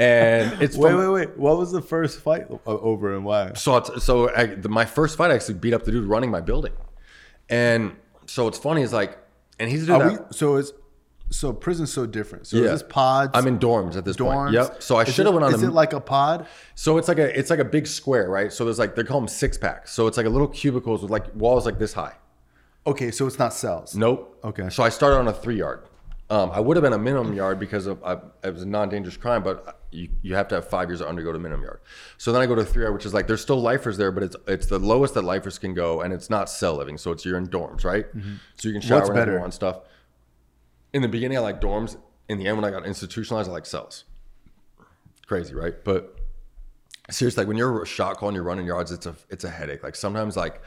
And it's *laughs* Wait, from- wait, wait. What was the first fight over and why? so it's, so I, the, my first fight I actually beat up the dude running my building, and so it's funny It's like, and he's Are that, we, so it's so prison's so different. So Yeah. is this pods? I'm in dorms at this dorms. point. Yep. So I should have went on. Is a, it like a pod? so it's like a it's like a big square, right? So there's like they call them six packs. So it's like a little cubicles with like walls like this high. Okay, so it's not cells. Nope. Okay. So I started on a three yard. Um, I would have been a minimum yard because of I, it was a non-dangerous crime, but you, you have to have five years to undergo to minimum yard. So then I go to three yard, which is like there's still lifers there, but it's it's the lowest that lifers can go, and it's not cell living, so it's you're in dorms, right? So you can shower What's whenever want stuff. In the beginning, I like dorms. In the end, when I got institutionalized, I like cells. Crazy, right? But seriously, like when you're a shot call and you're running yards, it's a it's a headache. Like sometimes, like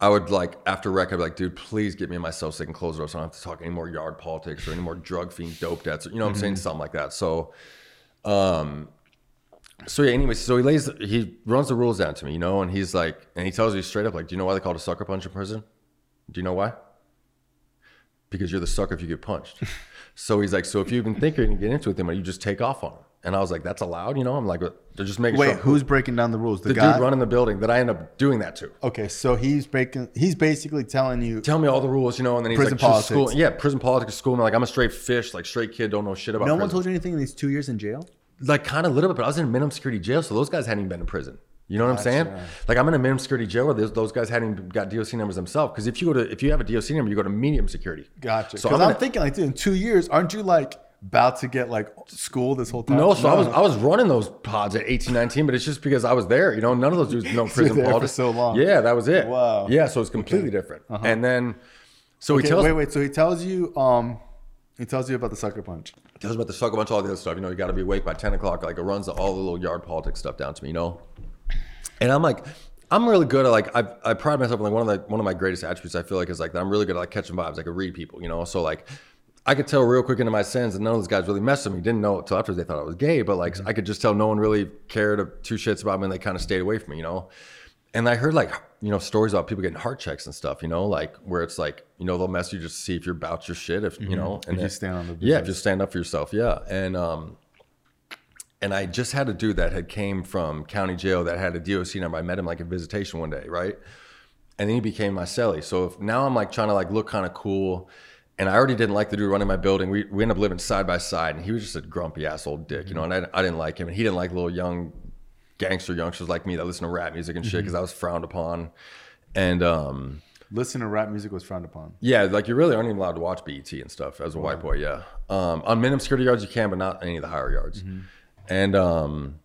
I would like after rec, I'd be like, dude, please get me in my cell so I can close it up so I don't have to talk any more yard politics or any more drug fiend dope debts. Or, you know what I'm saying? Something like that. So, um, so yeah. Anyway, so he lays, he runs the rules down to me, you know, and he's like, and he tells you straight up, like, do you know why they call it a sucker punch in prison? Do you know why? Because you're the sucker if you get punched. *laughs* so he's like, so if you even think you're gonna get into it, then you just take off on him? And I was like, that's allowed, you know? I'm like, they're just making Wait, sure. who's breaking down the rules? The, the guy. dude running the building that I end up doing that to? okay, so he's breaking. He's basically telling you. tell me all the rules, you know, and then he's Prison like, just politics. school, yeah, prison politics, school. And like, I'm a straight fish, like straight kid, don't know shit about. It. No one prison. told you anything in these two years in jail. like kind of a little bit, but I was in a minimum security jail, so those guys hadn't even been in prison. You know what I'm saying? Like I'm in a minimum security jail where those, those guys hadn't even got DOC numbers themselves. Because if you go to if you have a DOC number, you go to medium security. Gotcha. So I'm I'm, in a- thinking like, dude, in two years, aren't you like about to get like school this whole time? No, so I was I was running those pods at 18, 19, but it's just because I was there. You know, none of those dudes know *laughs* prison there for politics. so long. Yeah, that was it. Wow. Yeah, so it's completely different. And then, so Okay, he tells wait, wait. So he tells you, um, he tells you about the sucker punch. tells me about the sucker punch, all the other stuff. You know, you got to be awake by 10 o'clock. Like, it runs all the little yard politics stuff down to me, you know? And I'm like, I'm really good at like, I, I pride myself on like one of the, one of my greatest attributes I feel like is like that I'm really good at like catching vibes. I can read people, you know? So like, I could tell real quick into my sins and none of those guys really messed with me. Didn't know it till after they thought I was gay, but like, I could just tell no one really cared two shits about me and they kind of stayed away from me, you know? And I heard like, you know, stories about people getting heart checks and stuff, you know, like where it's like, you know, they'll mess you just to see if you're about your shit, if, you know, and If you stand on the yeah, business. just stand up for yourself. Yeah. And, um, and I just had a dude that had came from county jail that had a DOC number. I met him like at visitation one day, right? And then he became my cellie. So if, now I'm like trying to like look kind of cool. And I already didn't like the dude running my building. We, we ended up living side by side, and he was just a grumpy ass old dick, you know. And I, I didn't like him, and he didn't like little young gangster youngsters like me that listen to rap music and shit because I was frowned upon. And um, Listen to rap music was frowned upon. yeah, like you really aren't even allowed to watch BET and stuff as a white boy. Yeah, um, on minimum security yards you can, but not any of the higher yards. And um,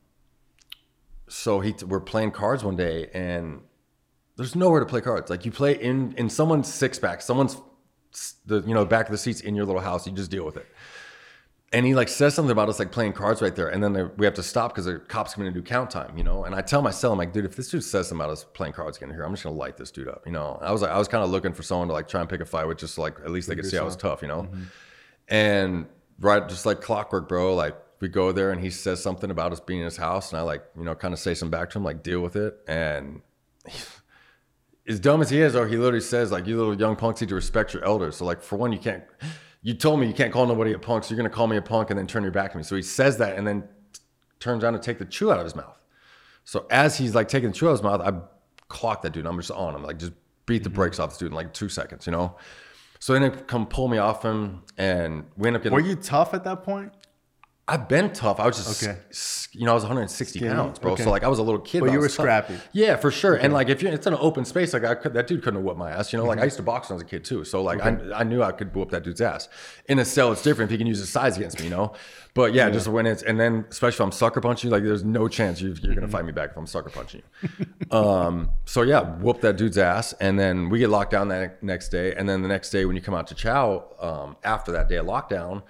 so he we're playing cards one day, and there's nowhere to play cards. Like you play in in someone's six pack, someone's the you know back of the seats in your little house. You just deal with it. And he like says something about us like playing cards right there, and then they, we have to stop because the cops come in and do count time, you know. And I tell my cell, I'm like, dude, if this dude says something about us playing cards again here, I'm just gonna light this dude up, you know. I was like, I was kind of looking for someone to like try and pick a fight with, just like at least they could see I was tough, you know. Mm-hmm. And right, just like clockwork, bro. Like we go there, and he says something about us being in his house, and I like you know kind of say something back to him, like deal with it, and as dumb as he is, or he literally says like, "You little young punks need to respect your elders." So like, for one, you can't. You told me you can't call nobody a punk, so you're gonna call me a punk and then turn your back to me. So he says that and then t- turns around to take the chew out of his mouth. So as he's like taking the chew out of his mouth, I clock that dude. I'm just on him, like just beat the mm-hmm. brakes off this dude in like two seconds, you know. So then they come pull me off him, and we end up getting. Were you tough at that point? I've been tough. I was just, Okay. you know, I was 160 Skinny? pounds, bro. Okay. So like, I was a little kid. But I you were tough. scrappy. Yeah, for sure. And like, if you're, it's in an open space, like I could, that dude couldn't have whooped my ass. You know, like Mm-hmm. I used to box when I was a kid too. So like, I, I knew I could whoop that dude's ass. In a cell, it's different. If he can use his size against me, you know. But yeah, just when it's and then especially if I'm sucker punching, you, like there's no chance you, you're Mm-hmm. gonna fight me back if I'm sucker punching you. um. So yeah, whoop that dude's ass, and then we get locked down that next day, and then the next day when you come out to chow, um, after that day of lockdown,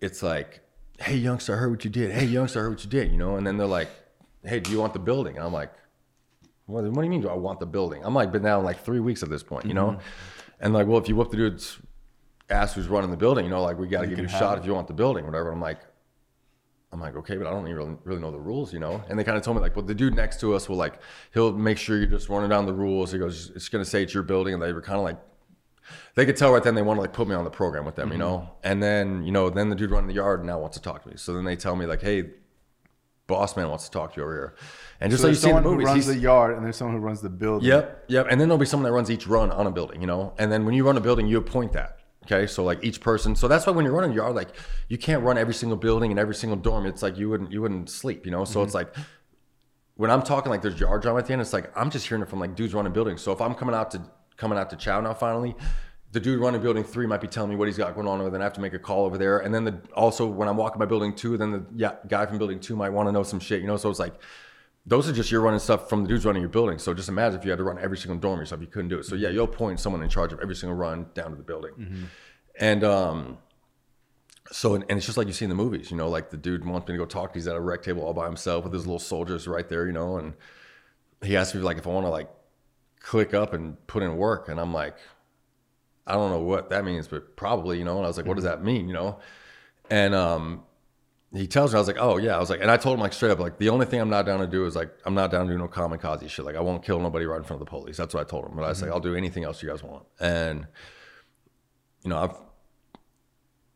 it's like, hey, youngster, I heard what you did. Hey, youngster, I heard what you did, you know? And then they're like, hey, do you want the building? And I'm like, what, what do you mean, do I want the building? I'm like, been down like three weeks at this point, you know? And like, well, if you whoop the dude's ass who's running the building, you know, like, we got to give you a shot have if you want the building, whatever. I'm like, I'm like, okay, but I don't even really, really know the rules, you know? And they kind of told me, like, well, the dude next to us will, like, he'll make sure you're just running down the rules. He goes, it's going to say it's your building. And they were kind of like, they could tell right then they want to like put me on the program with them, you know. Mm-hmm. And then you know, then the dude running the yard now wants to talk to me. So then they tell me like, "Hey, boss man wants to talk to you over here." And just So like you see in the someone who movies, runs he's, the yard and there's someone who runs the building. Yep, yep. And then there'll be someone that runs each run on a building, you know. And then when you run a building, you appoint that. Okay, so like each person. So that's why when you're running a yard, like you can't run every single building and every single dorm. It's like you wouldn't you wouldn't sleep, you know. So it's mm-hmm. like when I'm talking like there's yard drama at the end, it's like I'm just hearing it from like dudes running buildings. So if I'm coming out to coming out to chow now finally, the dude running building three might be telling me what he's got going on over there. And I have to make a call over there. And then the also when I'm walking by building two, then the yeah, guy from building two might want to know some shit, you know. So it's like those are just your running stuff from the dudes running your building. So just imagine if you had to run every single dorm yourself, you couldn't do it. So yeah, you'll point someone in charge of every single run down to the building. And um so and it's just like you see in the movies, you know, like the dude wants me to go talk. to He's at a rec table all by himself with his little soldiers right there, you know, and he asked me like if I want to like click up and put in work, and I'm like, I don't know what that means, but probably, you know. And I was like, what does mm-hmm. that mean, you know? And um, he tells me, I was like, oh yeah, I was like, and I told him like straight up, like the only thing I'm not down to do is like I'm not down to do no kamikaze shit. Like I won't kill nobody right in front of the police. That's what I told him. But I was like, mm-hmm. I'll do anything else you guys want. And you know, I've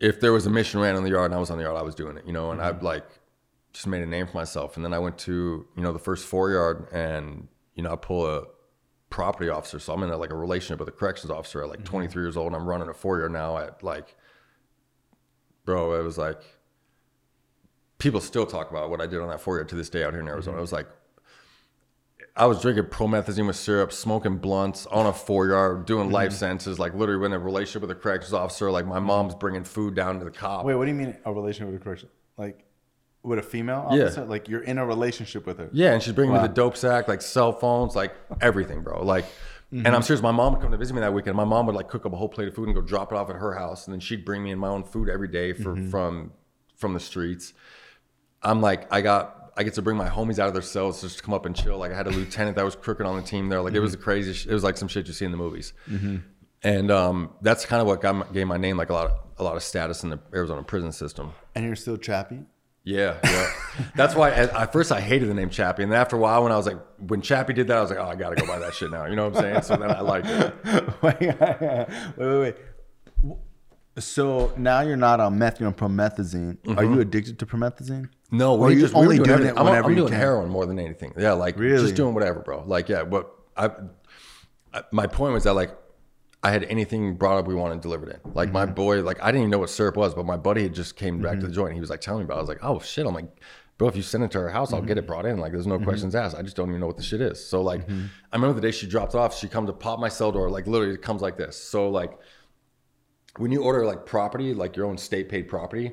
if there was a mission ran in the yard and I was on the yard, I was doing it, you know, and I've mm-hmm. like just made a name for myself. And then I went to, you know, the first four yard and, you know, I pull a property officer. So I'm in a, like a relationship with a corrections officer at like mm-hmm. 23 years old. And I'm running a four year now at like, bro, it was like, people still talk about what I did on that four year to this day out here in mm-hmm. Arizona. It was like, I was drinking promethazine with syrup, smoking blunts on a four yard, doing life mm-hmm. sentences, like literally in a relationship with a corrections officer. Like my mom's bringing food down to the cop. Wait, what do you mean a relationship with a correction? Like with a female Yeah. Like you're in a relationship with her. Yeah, and she's bringing Wow. me the dope sack, like cell phones, like everything, bro. Like, and I'm mm-hmm. serious. My mom would come to visit me that weekend. My mom would like cook up a whole plate of food and go drop it off at her house, and then she'd bring me in my own food every day for mm-hmm. from from the streets. I'm like, I got, I get to bring my homies out of their cells just to come up and chill. Like I had a lieutenant that was crooked on the team there. Like it was mm-hmm. the crazy. sh- It was like some shit you see in the movies. And um, that's kind of what got my, gave my name like a lot of a lot of status in the Arizona prison system. And you're still chappy? Yeah, yeah. That's why at, at first I hated the name Chappy, and then after a while, when I was like, when Chappie did that, I was like, oh, I gotta go buy that shit now. You know what I'm saying? So then I liked it. *laughs* *laughs* wait, wait, wait. So now you're not on meth, you're on promethazine. Are mm-hmm. you addicted to promethazine? No, Or we you just only we were doing doing it I'm, whenever I'm you doing can? heroin more than anything. Yeah, like Really? just doing whatever, bro. Like, yeah. But I, I, my point was that like I had anything brought up we wanted delivered in. Like my Mm-hmm. boy, like I didn't even know what syrup was, but my buddy had just came back to the joint. And He was like telling me about. it. I was like, oh shit. I'm like, bro, if you send it to her house, I'll get Mm-hmm. it brought in. Like, there's no questions asked. I just don't even know what the shit is. So like, Mm-hmm. I remember the day she dropped off. She come to pop my cell door. Like literally, it comes like this. So like when you order like property, like your own state paid property,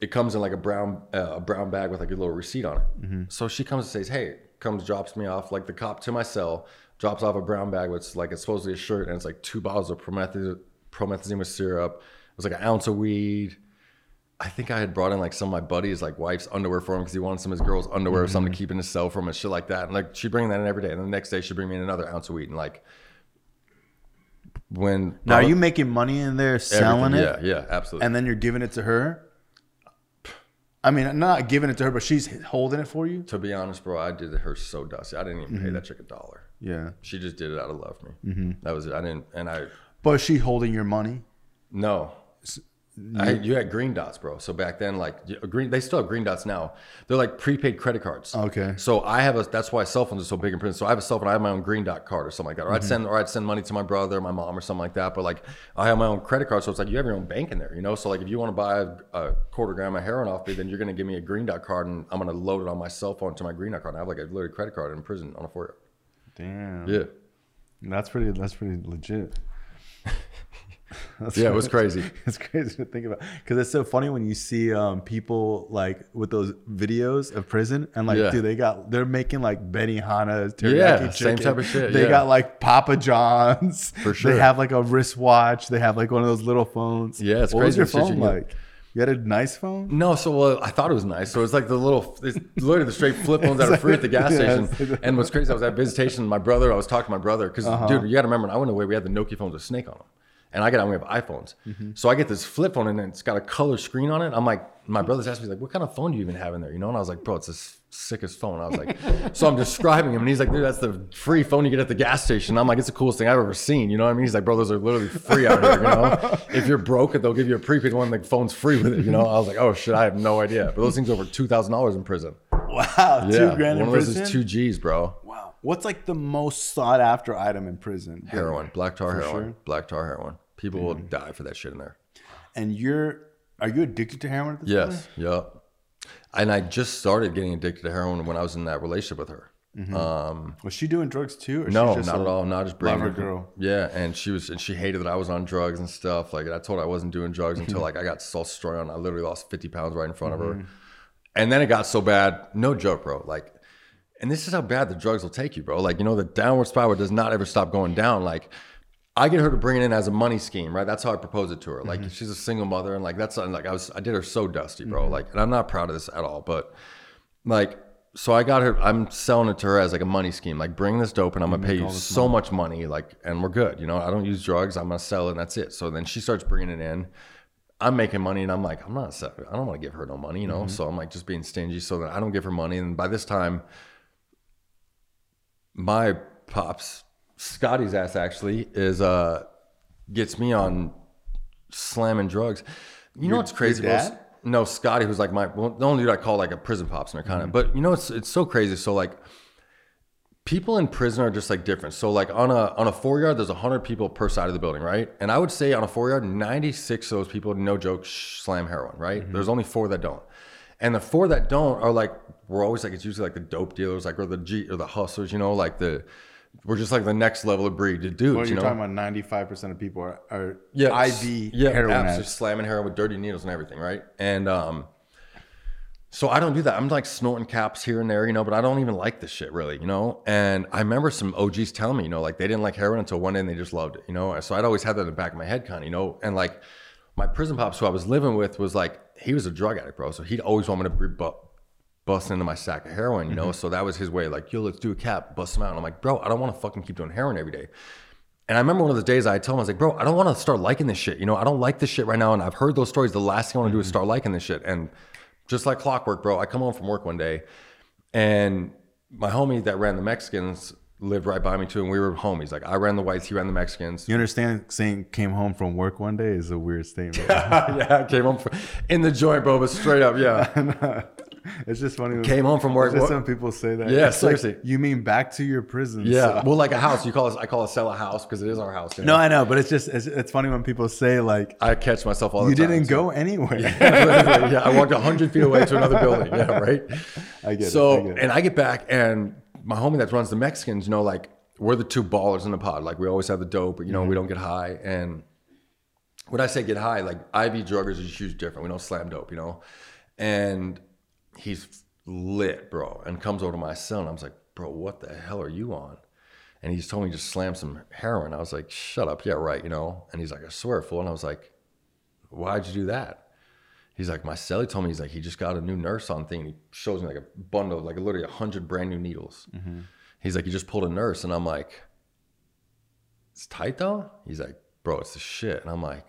it comes in like a brown uh, a brown bag with like a little receipt on it. So she comes and says, "Hey," comes drops me off like the cop to my cell, drops off a brown bag with like it's supposedly a shirt and it's like two bottles of promethazine, promethazine with syrup. It was like an ounce of weed. I think I had brought in like some of my buddies' like wife's underwear for him because he wanted some of his girls' underwear or something to keep in his cell for him and shit like that. And like she'd bring that in every day, and the next day she'd bring me in another ounce of weed and like when Now, are you making money in there selling it? Yeah, yeah, absolutely. And then you're giving it to her? I mean, not giving it to her, but she's holding it for you? To be honest, bro, I did her so dusty. I didn't even Mm-hmm. pay that chick a dollar. Yeah. She just did it out of love for me. Mm-hmm. That was it. I didn't, and I But is she holding your money? no. I, you had green dots, bro. So back then, like green, they still have green dots now. They're like prepaid credit cards. Okay. So I have a. That's why cell phones are so big in prison. So I have a cell phone. I have my own green dot card or something like that. Or I'd send, or I'd send money to my brother, my mom, or something like that. But like I have my own credit card, so it's like you have your own bank in there, you know. So like if you want to buy a, a quarter gram of heroin off me, then you're gonna give me a green dot card, and I'm gonna load it on my cell phone to my green dot card. And I have like a loaded credit card in prison on a four year. Damn. Yeah. That's pretty. That's pretty legit. That's *laughs* Yeah, it was crazy. *laughs* It's crazy to think about because it's so funny when you see um, people like with those videos of prison and like, Yeah. dude, they got they're making like Benihana's, Yeah, teriyaki same chicken. type of shit, They yeah. got like Papa John's For sure. They have like a wristwatch. They have like one of those little phones. Yeah, it's what was crazy your the shit you phone get. You had a nice phone. No, so well, I thought it was nice. So it's like the little, it's literally the straight flip phones that are free at the gas *laughs* Yeah, station. And what's crazy, I was at visitation. My brother, I was talking to my brother because, Uh-huh. dude, you got to remember, when I went away, we had the Nokia phones with Snake on them, and I got on we have iPhones. Mm-hmm. So I get this flip phone and it's got a color screen on it. I'm like, my brother's asking me like, what kind of phone do you even have in there? You know, and I was like, bro, it's the s- sickest phone. I was like, *laughs* so I'm describing him, and he's like, dude, that's the free phone you get at the gas station. I'm like, it's the coolest thing I've ever seen. You know what I mean? He's like, bro, those are literally free out here. You know, if you're broke, they'll give you a prepaid one. The phone's free with it. You know, I was like, oh shit, I have no idea. But those things are over two thousand dollars in prison. Wow, Yeah, two grand one in of those prison. is two G's, bro. What's like the most sought after item in prison? Heroin, black tar For heroin, sure. Mm-hmm. black tar heroin. People will die for that shit in there. And you're are you addicted to heroin at this point? Yes, yep. And I just started getting addicted to heroin when I was in that relationship with her. Um, Was she doing drugs too? Or no, she just not at all. Not just bringing lover her- girl. Yeah, and she was, and she hated that I was on drugs and stuff. Like I told her I wasn't doing drugs until *laughs* like I got so strong. I literally lost fifty pounds right in front of her, and then it got so bad. No joke, bro. Like, and this is how bad the drugs will take you, bro. Like you know, the downward spiral does not ever stop going down. Like. I get her to bring it in as a money scheme, right? That's how I proposed it to her. Like she's a single mother, and like that's like I was, I did her so dusty, bro. Like, and I'm not proud of this at all, but like so i got her i'm selling it to her as like a money scheme like bring this dope and i'm gonna pay you so much money like and we're good you know i don't use drugs i'm gonna sell it and that's it so then she starts bringing it in i'm making money and i'm like i'm not i don't want to give her no money you know so i'm like just being stingy so that i don't give her money and by this time my pops scotty's ass actually is uh gets me on slamming drugs. You know what's crazy? your bro? no scotty who's like my well, the only dude i call like a prison pops and kind of but you know it's it's so crazy. So like people in prison are just like different. So like on a on a four yard there's 100 people per side of the building right? And i would say on a four yard 96 of those people no joke slam heroin right? There's only four that don't. And the four that don't are like we're always like it's usually like the dope dealers like or the g or the hustlers you know like the we're just like the next level of breed to dudes Well, you you're know talking about 95 percent of people are, are yeah, IV yeah, heroin apps, just slamming heroin with dirty needles and everything, right? And um, so I don't do that. I'm like snorting caps here and there, you know, but I don't even like this shit really, you know. And I remember some OGs telling me, you know, like they didn't like heroin until one day and they just loved it, you know. So I'd always had that in the back of my head, kind of, you know. And like my prison pops, who I was living with, was like he was a drug addict, bro. So he'd always want me to be bu- bust into my sack of heroin, you know. Mm-hmm. So that was his way, like, yo, let's do a cap, bust him out. And I'm like, bro, I don't want to fucking keep doing heroin every day. And I remember one of the days I told him, I was like, bro, I don't want to start liking this shit. You know, I don't like this shit right now. And I've heard those stories. The last thing I want to do is mm-hmm. start liking this shit. And just like clockwork, bro, I come home from work one day and my homie that ran the Mexicans lived right by me too. And we were homies. Like I ran the whites, he ran the Mexicans. You understand saying came home from work one day is a weird statement. *laughs* yeah, I came home from, in the joint, bro, but straight up, yeah. *laughs* *laughs* it's just funny. when- Came home from work. What- some people say that. Yeah, It's like, seriously. you mean back to your prison? Yeah, so- well, like a house. You call us. I call it sell a house because it is our house. you No. I know, but it's just it's, it's funny when people say like I catch myself all the time. you didn't so- go anywhere. *laughs* yeah, I walked hundred feet away to another building. Yeah, *laughs* right. I get it, so, and I get back, and my homie that runs the Mexicans, you know, like we're the two ballers in the pod. Like we always have the dope, but you know, Mm-hmm. we don't get high. And when I say get high, like IV druggers is huge different. We don't slam dope, you know. And he's lit, bro, and comes over to my cell, and I was like, bro, what the hell are you on? And he's told me to just slam some heroin. I was like, shut up, yeah, right, you know. And he's like, I swear, fool. And I was like, why'd you do that? He's like, my celly told me he's like, he just got a new nurse on thing. He shows me like a bundle, like literally a hundred brand new needles. Mm-hmm. He's like, he just pulled a nurse, and I'm like, it's tight though. He's like, bro, it's the shit, and I'm like,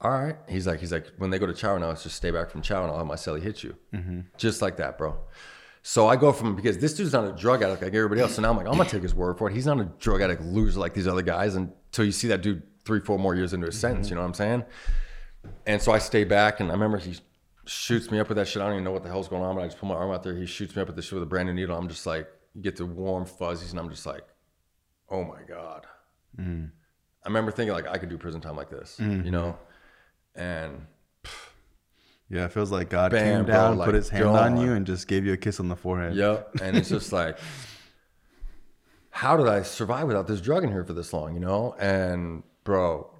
all right. He's like, he's like, when they go to chow now, it's just stay back from chow, and I'll have my celly hit you, just like that, bro. So I go from because this dude's not a drug addict like everybody else. So now I'm like, I'm gonna take his word for it. He's not a drug addict loser like these other guys until you see that dude three, four more years into his sentence. You know what I'm saying? And so I stay back, and I remember he shoots me up with that shit. I don't even know what the hell's going on, but I just put my arm out there. He shoots me up with this shit with a brand new needle. I'm just like, you get the warm fuzzies, and I'm just like, oh my god. Mm. I remember thinking like I could do prison time like this, Mm-hmm. you know, and Yeah, it feels like God Bam, came bro, down, like, put his hand on you, and just gave you a kiss on the forehead. Yep. And it's just *laughs* like, how did I survive without this drug in here for this long, you know? And bro,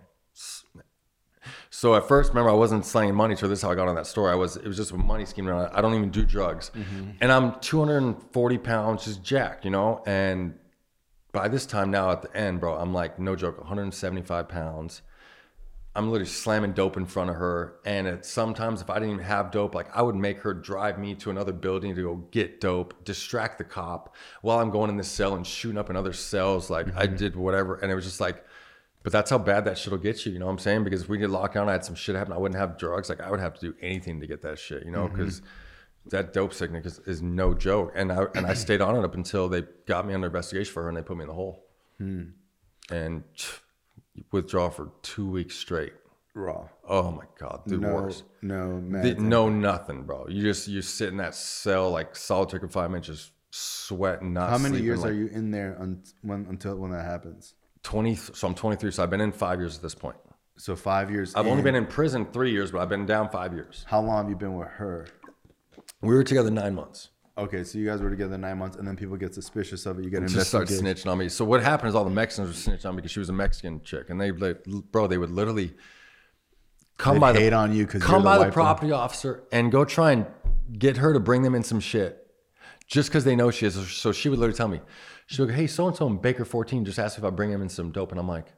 so at first, remember, I wasn't slanging money. So this is how I got on that story. I was, it was just a money scheme. around. I don't even do drugs. Mm-hmm. And I'm 240 pounds, just jacked, you know? And by this time now at the end, bro, I'm like, no joke, 175 pounds. I'm literally slamming dope in front of her. And it, sometimes if I didn't even have dope, like I would make her drive me to another building to go get dope, distract the cop while I'm going in this cell and shooting up in other cells. Like I mm-hmm. did whatever. And it was just like, but that's how bad that shit will get you. You know what I'm saying? Because if we get locked down, I had some shit happen. I wouldn't have drugs. Like I would have to do anything to get that shit, you know? Mm-hmm. Because that dope sickness is, is no joke. And I, and I stayed on it up until they got me under investigation for her and they put me in the hole. Hmm. And withdraw for two weeks straight. Raw. Oh my god, the no, worst. no. The- no nothing, bro. You just you sit in that cell like solitary confinement, just sweating, not How many sleeping, years like are you in there un- when, until when that happens? Twenty. So I'm 23. So I've been in five years at this point. So five years. I've only been in prison three years, but I've been down five years. How long have you been with her? We were together nine months. Okay, so you guys were together nine months, and then people get suspicious of it. You get Just start snitching on me. So what happened is all the Mexicans were snitching on me because she was a Mexican chick, and they, like, bro, they would literally come They'd by the hate on you 'cause come the by the property officer and go try and get her to bring them in some shit, just because they know she is. So she would literally tell me, she would go, "Hey, so and so in Baker 14 just asked if I bring him in some dope," and I'm like,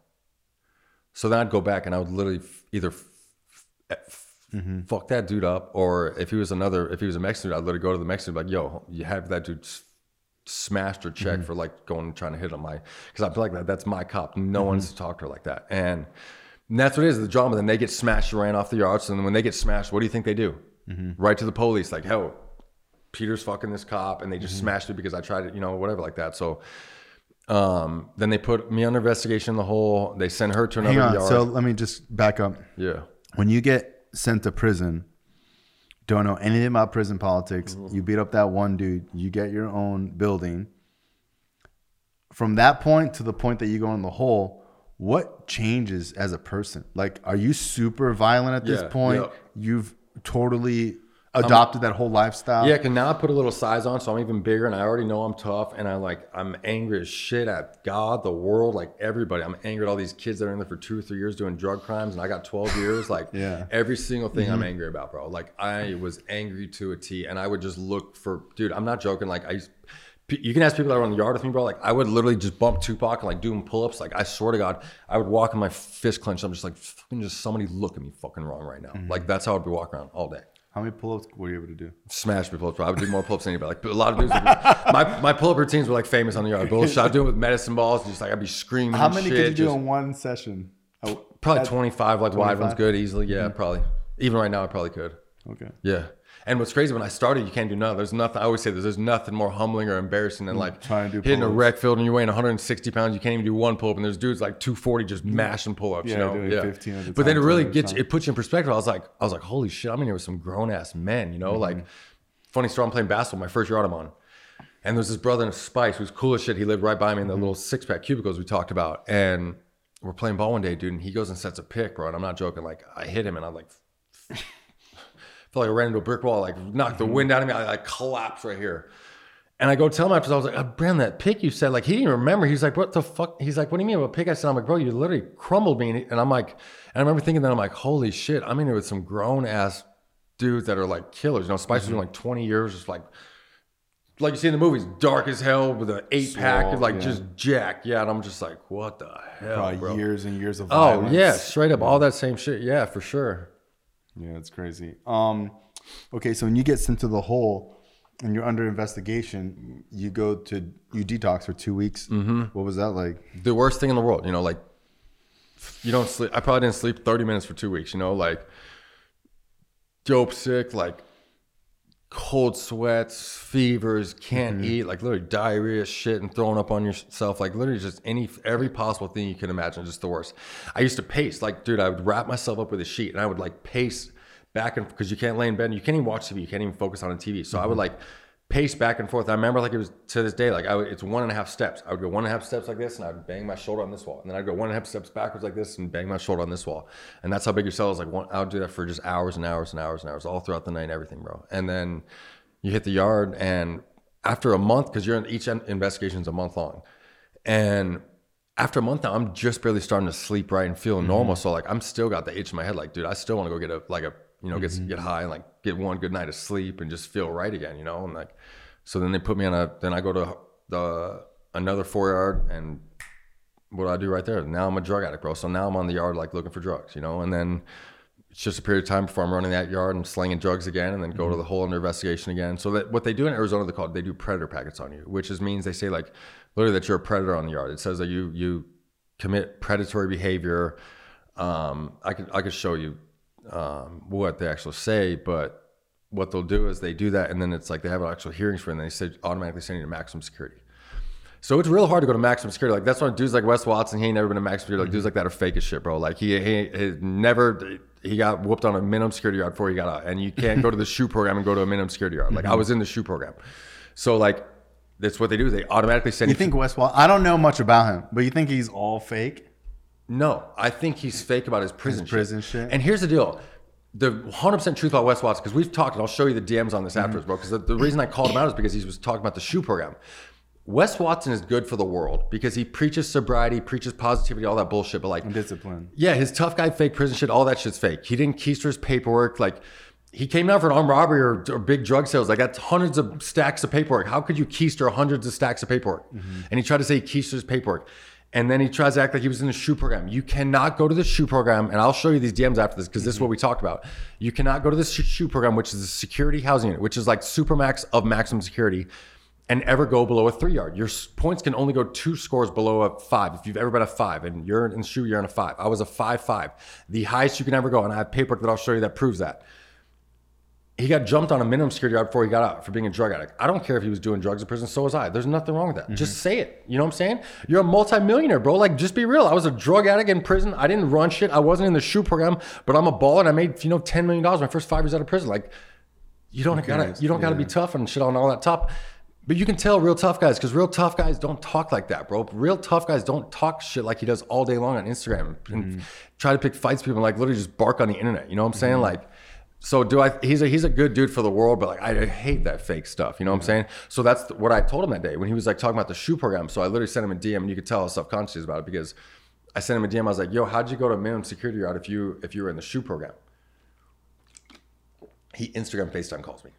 so then I'd go back and I would literally either f- f- Mm-hmm. fuck that dude up, or if he was another, if he was a Mexican dude, I'd literally go to the Mexican like, "Yo, you have that dude." smashed or checked Mm-hmm. for like going and trying to hit on my because I feel like that that's my cop. No Mm-hmm. one's to talk to her like that. And, and that's what it is, the drama. Then they get smashed and ran off the yards. And then when they get smashed, what do you think they do? Mm-hmm. Right to the police, like, hell, Peter's fucking this cop, and they Mm-hmm. just smashed it because I tried it, you know, whatever like that. So um then they put me under investigation in the hole. They send her to another Hang on. yard. So let me just back up. yeah. When you get sent to prison, don't know anything about prison politics. Mm-hmm. You beat up that one dude. You get your own building. From that point to the point that you go in the hole, what changes as a person? Like, are you super violent at this point? yeah. You've totally adopted that whole lifestyle. Yeah, cause now I put a little size on, so I'm even bigger, and I already know I'm tough, and I like I'm angry as shit at God, the world, like everybody. I'm angry at all these kids that are in there for two or three years doing drug crimes, and I got 12 years. Like *laughs* Yeah. every single thing I'm mm-hmm. angry about, bro. Like I was angry to a T, and I would just look for, dude. I'm not joking. Like I. used- You can ask people that are on the yard with me, bro. Like I would literally just bump Tupac and like do him pull ups. Like I swear to God, I would walk in my fist clenched. I'm just like, fucking just somebody look at me fucking wrong right now. Mm-hmm. Like that's how I'd be walking around all day How many pull-ups were you able to do? smash me pull-ups. bro. I would do more pull-ups than anybody. Like a lot of dudes. Would *laughs* my my pull-up routines were like famous on the yard. Bullshit. I would do it with medicine balls. Just like I'd be screaming. How many shit, could you do just- in one session? Oh, Probably 25. Like wide ones, good easily. Yeah, Mm-hmm. probably. Even right now, I probably could. okay. Yeah. And what's crazy when I started, you can't do nothing. There's nothing. I always say this. There's nothing more humbling or embarrassing than like Mm, Trying to do hitting a pull-ups. rec field and you're weighing 160 pounds. You can't even do one pull-up, and there's dudes like 240 just mashing pull-ups. Yeah, you know, yeah. 15 at a But then it really 20 at a gets time. it puts you in perspective. I was like, I was like, holy shit, I'm in here with some grown ass men. You know, Mm-hmm. like funny story. I'm playing basketball my first year out I'm on. And there's this brother in Spice who's cool as shit. He lived right by me in the little six pack cubicles we talked about. And we're playing ball one day, dude, and he goes and sets a pick, bro. And I'm not joking. Like I hit him and I'm like felt like I ran into a brick wall, like knocked the mm-hmm. wind out of me. I like collapsed right here. And I go tell him after I was like, uh, oh, Brandon, that pick you said, like he didn't even remember. He's like, what the fuck? He's like, what do you mean about pick? I said, I'm like, bro, you literally crumbled me. And I'm like, and I remember thinking that I'm like, holy shit, I'm in here with some grown ass dudes that are like killers. You know, Spice was doing mm-hmm. like 20 years, just like like you see in the movies, dark as hell with an eight pack, like yeah. just jack. Yeah, and I'm just like, what the hell, Probably bro? years and years of violence. Oh yeah, straight up, all that same shit. Yeah, for sure. Yeah, it's crazy. Um, okay, so when you get sent to the hole and you're under investigation, you go to you detox for two weeks. Mm-hmm. What was that like? the worst thing in the world. You know, like you don't sleep. I probably didn't sleep 30 minutes for two weeks. You know, like dope sick, like cold sweats, fevers, can't Mm-hmm. eat, like literally diarrhea, shit, and throwing up on yourself, like literally just any every possible thing you can imagine, just the worst. I used to pace, like dude, I would wrap myself up with a sheet and I would like pace back and because you can't lay in bed, and you can't even watch TV, you can't even focus on a TV. So I Mm-hmm. would like pace back and forth. I remember like it was to this day, like I would, it's one and a half steps. I would go one and a half steps like this, and I would bang my shoulder on this wall, and then I'd go one and a half steps backwards like this, and bang my shoulder on this wall, and that's how big your cell is. Like one, I would do that for just hours and hours and hours and hours, all throughout the night, and everything, bro. And then you hit the yard, and after a month, because you're in each investigation is a month long, and after a month now, I'm just barely starting to sleep right and feel mm-hmm. normal. So like I'm still got the itch in my head, like dude, I still want to go get a like a you know get mm-hmm. get high and like get one good night of sleep and just feel right again, you know. And like so then they put me on a then I go to the another four yard and what do I do right there? Now I'm a drug addict, bro. So now I'm on the yard like looking for drugs, you know. And then it's just a period of time before I'm running that yard and slinging drugs again, and then go to the whole under investigation again. So that what they do in Arizona, they call it, they do predator packets on you, which is means they say like literally that you're a predator on the yard. It says that you you commit predatory behavior. Um, I could I could show you um, what they actually say, but what they'll do is they do that, and then it's like they have an actual hearings for it, and they say automatically send you to maximum security. So it's real hard to go to maximum security. Like that's why dudes like Wes Watson, he ain't never been to maximum security. Like dudes like that are fake as shit, bro. Like he he, he never he got whooped on a minimum security yard before he got out, and you can't go to the *laughs* shoe program and go to a minimum security yard. Like I was in the shoe program, so like that's what they do. They automatically send You You think Westwall? I don't know much about him, but you think he's all fake? No, I think he's fake about his prison, His prison shit? And here's the deal. The 100% truth about Wes Watson, because we've talked, and I'll show you the DMs on this Mm-hmm. afterwards, bro. Because the, the reason I called him out is because he was talking about the shoe program. Wes Watson is good for the world because he preaches sobriety, preaches positivity, all that bullshit. But like, Discipline. yeah, his tough guy fake prison shit, all that shit's fake. He didn't keister his paperwork. Like, he came out for an armed robbery or, or big drug sales. Like, that's hundreds of stacks of paperwork. How could you keister hundreds of stacks of paperwork? And he tried to say he his paperwork. And then he tries to act like he was in the shoe program. You cannot go to the shoe program, and I'll show you these DMs after this because this is what we talked about. You cannot go to the shoe program, which is a security housing unit, which is like supermax of maximum security, and ever go below a three yard. Your points can only go two scores below a five. If you've ever been a five and you're in shoe, you're in a five. I was a five five, the highest you can ever go, and I have paperwork that I'll show you that proves that. He got jumped on a minimum security yard before he got out for being a drug addict. I don't care if he was doing drugs in prison, so was I. There's nothing wrong with that. Just mm-hmm. say it. You know what I'm saying? You're a multimillionaire, bro. Like, just be real. I was a drug addict in prison. I didn't run shit. I wasn't in the shoe program, but I'm a baller and I made, you know, $10 million my first five years out of prison. Like, you don't gotta you don't gotta be tough and shit on all that top. But you can tell real tough guys because real tough guys don't talk like that, bro. Real tough guys don't talk shit like he does all day long on Instagram and mm-hmm. try to pick fights with people and like literally just bark on the internet. You know what I'm saying? Mm-hmm. Like, so do I? He's a he's a good dude for the world, but like I hate that fake stuff. You know what I'm saying? So that's what I told him that day when he was like talking about the shoe program. So I literally sent him a DM and you could tell I was self-conscious about it because I sent him a DM. I was like, "Yo, how'd you go to minimum security yard if you if you were in the shoe program?" He Instagram FaceTime calls me.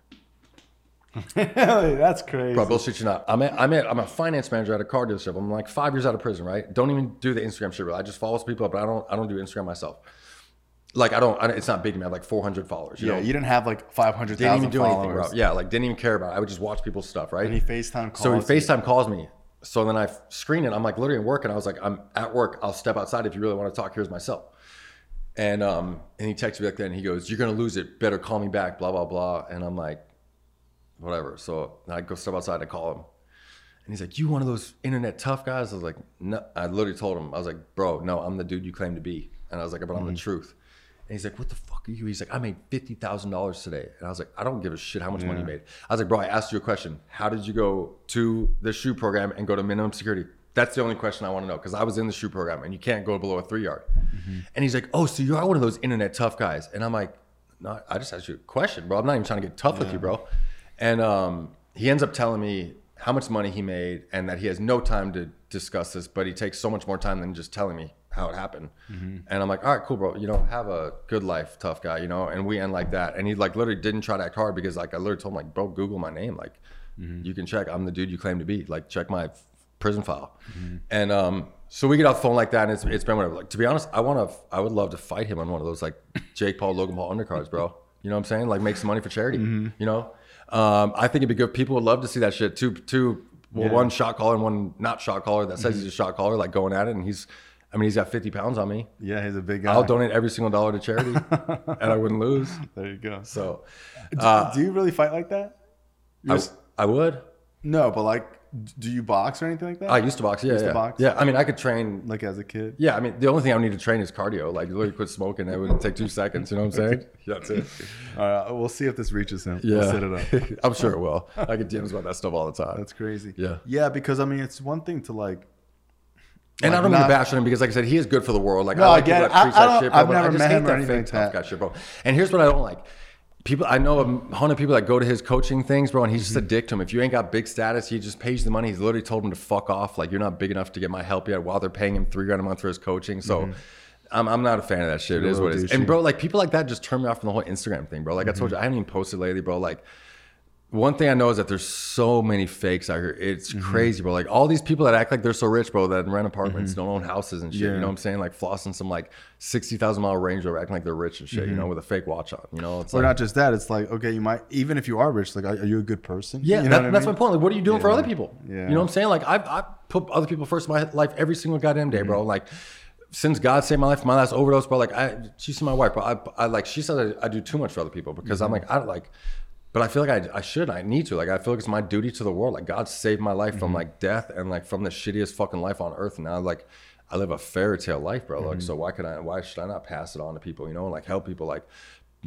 *laughs* That's crazy. Bro, bullshit you not. I'm a, I'm a, I'm a finance manager at a car dealership. I'm like five years out of prison, right? Don't even do the Instagram shit. Really. I just follow some people up, but I don't I don't do Instagram myself. Like I don't. I, don't- it's not big to me. I have like 400 followers. You yeah, know? you didn't have like five hundred didn't even do anything, bro. Yeah, like didn't even care about. it. I would just watch people's stuff, right? And he FaceTime calls. so he you. FaceTime calls me. So then I screen it. I'm like literally in work, and I was like, I'm at work. I'll step outside if you really want to talk. Here's my cell. And um, and he texts me back then. He goes, "You're gonna lose it. Better call me back." Blah blah blah. And I'm like, whatever. So I go step outside and call him. And he's like, "You one of those internet tough guys?" I was like, "No." I literally told him, I was like, "Bro, no, I'm the dude you claim to be." And I was like, "But I'm the truth." And he's like, "What the fuck are you?" He's like, "I made fifty thousand dollars today." And I was like, "I don't give a shit how much money you made." I was like, "Bro, I asked you a question. How did you go to the shoe program and go to minimum security?" That's the only question I want to know because I was in the shoe program and you can't go below a three yard. And he's like, "Oh, so you are one of those internet tough guys?" And I'm like, "No, I just asked you a question, bro. I'm not even trying to get tough with you, bro." And um, he ends up telling me how much money he made and that he has no time to discuss this, but he takes so much more time than just telling me how it happened. Mm-hmm. And I'm like, all right, cool, bro. You know, have a good life, tough guy, you know? And we end like that. And he like literally didn't try to act hard because like I literally told him like, bro, Google my name. Like mm-hmm. you can check. I'm the dude you claim to be. Like check my f- prison file. Mm-hmm. And um, so we get off the phone like that, and it's, it's been whatever. Like to be honest, I want to. I would love to fight him on one of those like *laughs* Jake Paul, Logan Paul undercards, bro. You know what I'm saying? Like make some money for charity. You know, um, I think it'd be good. People would love to see that shit. Two, two, well, one shot caller and one not shot caller that says he's a shot caller, like going at it, and he's I mean, he's got 50 pounds on me. Yeah, he's a big guy. I'll donate every single dollar to charity, *laughs* and I wouldn't lose. There you go. So, Do- uh, do you really fight like that? I, I would. no, but like, do you box or anything like that? I used to box. Yeah, Used to yeah. box? Yeah, I mean, I could train. like as a kid. Yeah, I mean, the only thing I would need to train is cardio. Like, literally quit smoking. It would take two seconds. You know what I'm saying? *laughs* That's it. All right, we'll see if this reaches him. Yeah, We'll set it up. *laughs* I'm sure it will. I get DMs about that stuff all the time. That's crazy. Yeah. Yeah, because I mean, it's one thing to like. And Like, I don't mean to bash on him because, like I said, he is good for the world. Like No, I I get it. I- I shit, bro. I've I never just met hate him or that anything fake like tough that. guy shit, bro. And here's what I don't like. People, I know a hundred people that go to his coaching things, bro, and he's just a Mm-hmm. dick to him. If you ain't got big status, he just pays the money. He's literally told him to fuck off. Like you're not big enough to get my help yet. While they're paying him three grand a month for his coaching, so. I'm, I'm not a fan of that shit. It a is what it is. And bro, like people like that just turn me off from the whole Instagram thing, bro. Like I told Mm-hmm. you, I haven't even posted lately, bro. Like one thing I know is that there's so many fakes out here. It's Mm-hmm. crazy, bro. Like all these people that act like they're so rich, bro, that rent apartments, don't own houses and shit. You Mm-hmm. Know what I'm saying? Like flossing some like sixty thousand mile Range Rover, acting like they're rich and shit. You know, with a fake watch on. You know, it's Mm-hmm. Or like not just that. It's like okay, you might even if you are rich, like, are, you a good person? yeah, You know that, what I that's mean? my point. Like, what are you doing for other people? Yeah. You know what I'm saying? Like, I've, I've put other people first in my life every single goddamn day, Mm-hmm. bro. Like, since God saved my life, my last overdose, bro. Like, I, she's my wife, bro. I, I like, she said I, I do too much for other people because I'm Mm-hmm. like, I don't like, but I feel like I, I should, I need to. Like, I feel like it's my duty to the world. Like, God saved my life Mm-hmm. from like death and like from the shittiest fucking life on earth. And now, like, I live a fairy tale life, bro. Mm-hmm. Like, so why could I, why should I not pass it on to people, you know, and like help people? Like,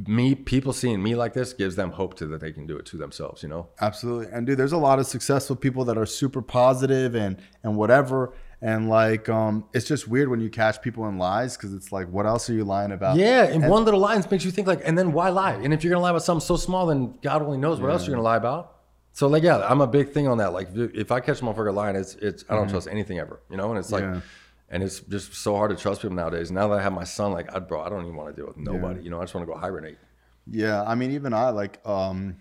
me, people seeing me like this gives them hope to that they can do it to themselves, you know? Absolutely. And dude, there's a lot of successful people that are super positive and and whatever. And like, um, it's just weird when you catch people in lies because it's like, what else are you lying about? Yeah, and, one little lie makes you think like, and then why lie? And if you're gonna lie about something so small, then God only knows what else you're gonna lie about. So like, yeah, I'm a big thing on that. Like, if- I catch a motherfucker lying, it's it's I don't trust anything ever, you know. And it's like, Yeah. and it's just so hard to trust people nowadays. Now that I have my son, like, I, bro, I don't even want to deal with nobody. You know, I just want to go hibernate. Yeah, I mean, even I like, um,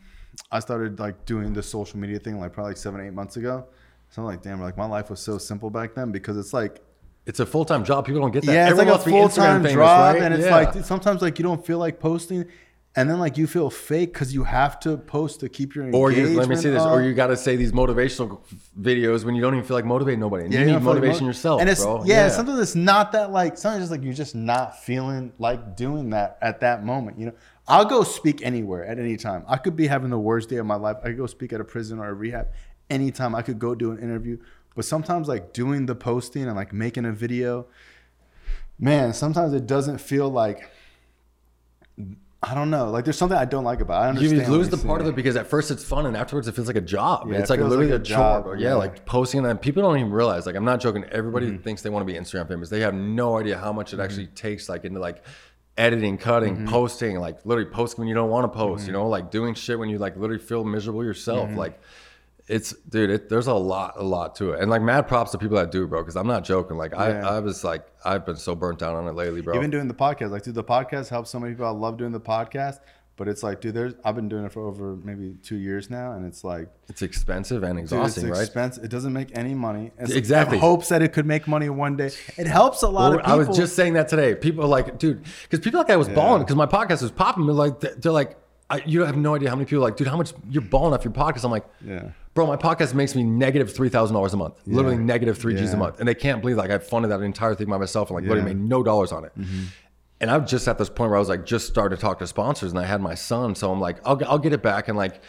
I started like doing the social media thing like probably like seven, eight months ago. So I'm like, damn, like my life was so simple back then because it's like, It's a full time job. People don't get that. yeah, it's Everyone like a wants to be full time job, right? and it's Yeah. like sometimes like you don't feel like posting, and then like you feel fake because you have to post to keep your Or you let me see this. Or you got to say these motivational videos when you don't even feel like motivating nobody. And Yeah, you you need don't like motivation yourself, and it's bro. yeah, sometimes it's not that like sometimes it's like you're just not feeling like doing that at that moment. You know, I'll go speak anywhere at any time. I could be having the worst day of my life. I could go speak at a prison or a rehab anytime. I could go do an interview. But sometimes like doing the posting and like making a video, man, sometimes it doesn't feel like I don't know. Like there's something I don't like about. It. I You understand. what lose the part of it because at first it's fun and afterwards it feels like a job. Yeah, it's it like literally like a a job. Yeah, yeah. like posting and people don't even realize. Like I'm not joking. Everybody Mm-hmm. thinks they want to be Instagram famous. They have no idea how much it actually takes, like into like editing, cutting, Mm-hmm. posting, like literally posting when you don't want to post. You know, like doing shit when you like literally feel miserable yourself. Mm-hmm. Like it's dude. It, there's a lot, a lot to it. And like mad props to people that do, bro. Because I'm not joking. Like Yeah. I, I was like I've been so burnt out on it lately, bro. Even doing the podcast, like, dude, the podcast helps so many people. I love doing the podcast, but it's like, dude, there's I've been doing it for over maybe two years now, and it's like, it's expensive and dude, it's exhausting, right? expensive. It doesn't make any money. It's Exactly. It hopes that it could make money one day. It helps a lot Well, of people. I was just saying that today. People are like, dude, because people like I was balling because my podcast was popping. They're like, they're like, I, you have no idea how many people are like, dude, how much you're balling off your podcast? I'm like, Yeah. bro, my podcast makes me negative three thousand dollars a month, literally negative three G's a month, and they can't believe like I funded that entire thing by myself and like literally Yeah. Mm-hmm. made no dollars on it. And I'm just at this point where I was like, just started to talk to sponsors, and I had my son, so I'm like, I'll I'll get it back and like.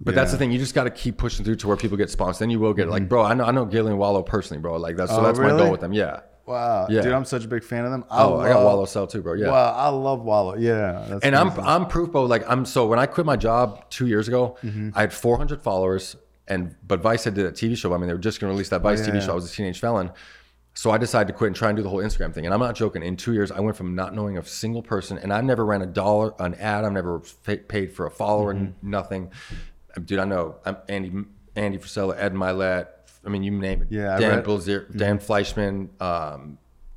But that's the thing. You just got to keep pushing through to where people get sponsored. Then you will get it. Like, bro, I know I know Gillie and Wallo personally, bro. Like that's so Mm-hmm. Oh, that's my really? goal with them. Yeah. Wow, Yeah. dude, I'm such a big fan of them. I Oh, I got love- Wallo Cell too, bro. Yeah. Wow, I love Wallo. Yeah, that's and I'm. I'm proof, bro. Like I'm so when I quit my job two years ago, Mm-hmm. I had 400 followers, and but Vice had did a TV show. I mean, they were just gonna release that Vice yeah, TV show. I was a teenage felon, so I decided to quit and try and do the whole Instagram thing. And I'm not joking. In two years, I went from not knowing a single person, and I've never ran a dollar an ad. I've never paid for a follower, Mm-hmm. nothing. Dude, I know. I'm Andy Andy Frisella, Ed Mylett. I mean, you name it. Yeah, I Dan read- Bilzer, Dan Fleyshman. Um,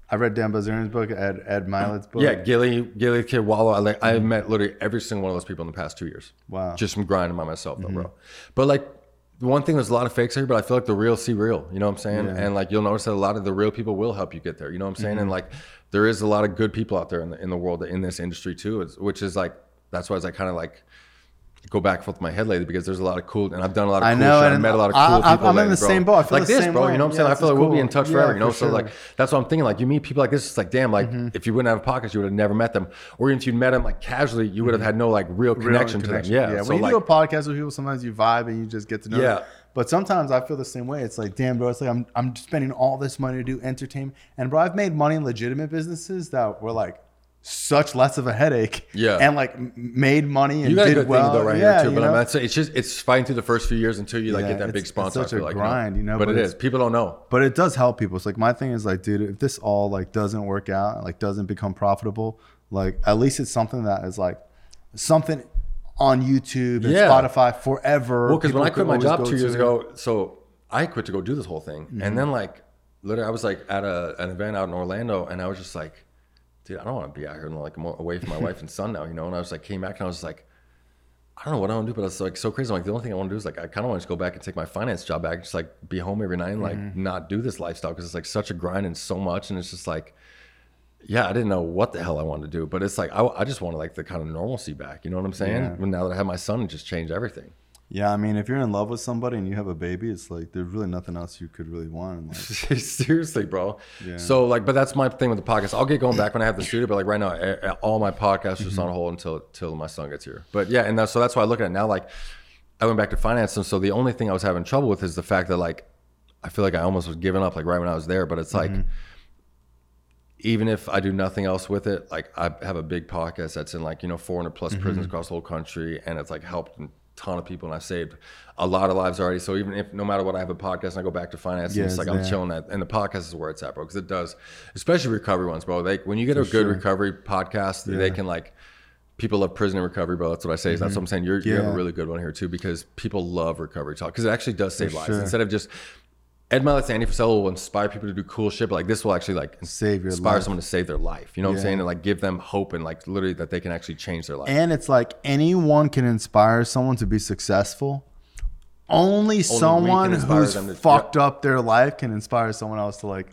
I read Dan Bilzerian's book, Ed Ed Mylett's book. yeah, Gillie, Gillie Kid Wallo. I like I've met literally every single one of those people in the past two years. Wow. Just from grinding by myself though, bro. But like the one thing, there's a lot of fakes here, but I feel like the real see real. You know what I'm saying? Yeah. And like you'll notice that a lot of the real people will help you get there. You know what I'm saying? And like there is a lot of good people out there in the in the world in this industry too. It's, which is like that's why it's like kind of like go back and forth in my head lately because there's a lot of cool, and I've done a lot of I cool know, shit. I and met a lot of cool I- people. I'm in the bro. same boat. I feel like the this, same bro. way. You know what I'm Yeah, saying? I feel like we'll be in touch Yeah, forever. You know, for so sure. like that's what I'm thinking. Like you meet people like this, it's like damn, like mm-hmm. if you wouldn't have a podcast, you would have never met them, or even if you met them like casually, you would have mm-hmm. had no like real Real connection, to them. Yeah, yeah. so when you like, do a podcast with people, sometimes you vibe and you just get to know. Yeah. them. But sometimes I feel the same way. It's like, damn, bro. It's like I'm I'm spending all this money to do entertainment, and bro, I've made money in legitimate businesses that were like such less of a headache. Yeah. And like made money and you did well. though right yeah, here too. But I'm not saying it's just it's fighting through the first few years until you like Yeah, get that big sponsor. I such a like, grind, you know, But, but it's- People don't know. but it does help people. It's like my thing is like, dude, if this all like doesn't work out, like doesn't become profitable, like at least it's something that is like something on YouTube and Yeah. Spotify forever. Well, because when I quit my job two years ago, so I quit to go do this whole thing, Mm-hmm. and then like literally, I was like at a, an event out in Orlando, and I was just like, dude, I don't want to be out here and like more away from my wife and son now, you know. And I was like, came back and I was like, I don't know what I want to do, but it's like so crazy. I'm like, the only thing I want to do is like, I kind of want to just go back and take my finance job back, just like be home every night and like Mm-hmm. not do this lifestyle because it's like such a grind and so much, and it's just like. Yeah, I didn't know what the hell I wanted to do, but it's like I, I just wanted like the kind of normalcy back. You know what I'm saying? Yeah. Now that I have my son, it just changed everything. Yeah, I mean, if you're in love with somebody and you have a baby, it's like there's really nothing else you could really want. in life. *laughs* Seriously, bro. Yeah. So like, but that's my thing with the podcast. I'll get going back when I have the studio, but like right now, all my podcasts are just Mm-hmm. on hold until until my son gets here. But yeah, and that's, so that's why I look at it now. Like, I went back to finance, and so the only thing I was having trouble with is the fact that like, I feel like I almost was giving up like right when I was there. But it's like, Mm-hmm. even if I do nothing else with it, like I have a big podcast that's in like you know 400 plus Mm-hmm. prisons across the whole country, and it's like helped ton of people, and I've saved a lot of lives already. So even if no matter what, I have a podcast and I go back to finance, Yeah, it's like I'm chilling that. and the podcast is where it's at, bro, because it does, especially recovery ones, bro. Like when you get a good sure. recovery podcast, they can like. People love prison and recovery, bro. That's what I say. That's what I'm saying. You're, you have a Mm-hmm. Really good one here too, because people love recovery talk because it actually does save lives. sure. Instead of just Ed Mylett's Andy Frisella will inspire people to do cool shit, but like this will actually like Save your inspire life. someone to save their life. You know what I'm Yeah. saying? And like give them hope and like literally that they can actually change their life. And it's like anyone can inspire someone to be successful. Only, someone inspire who's them to- fucked up their life can inspire someone else to like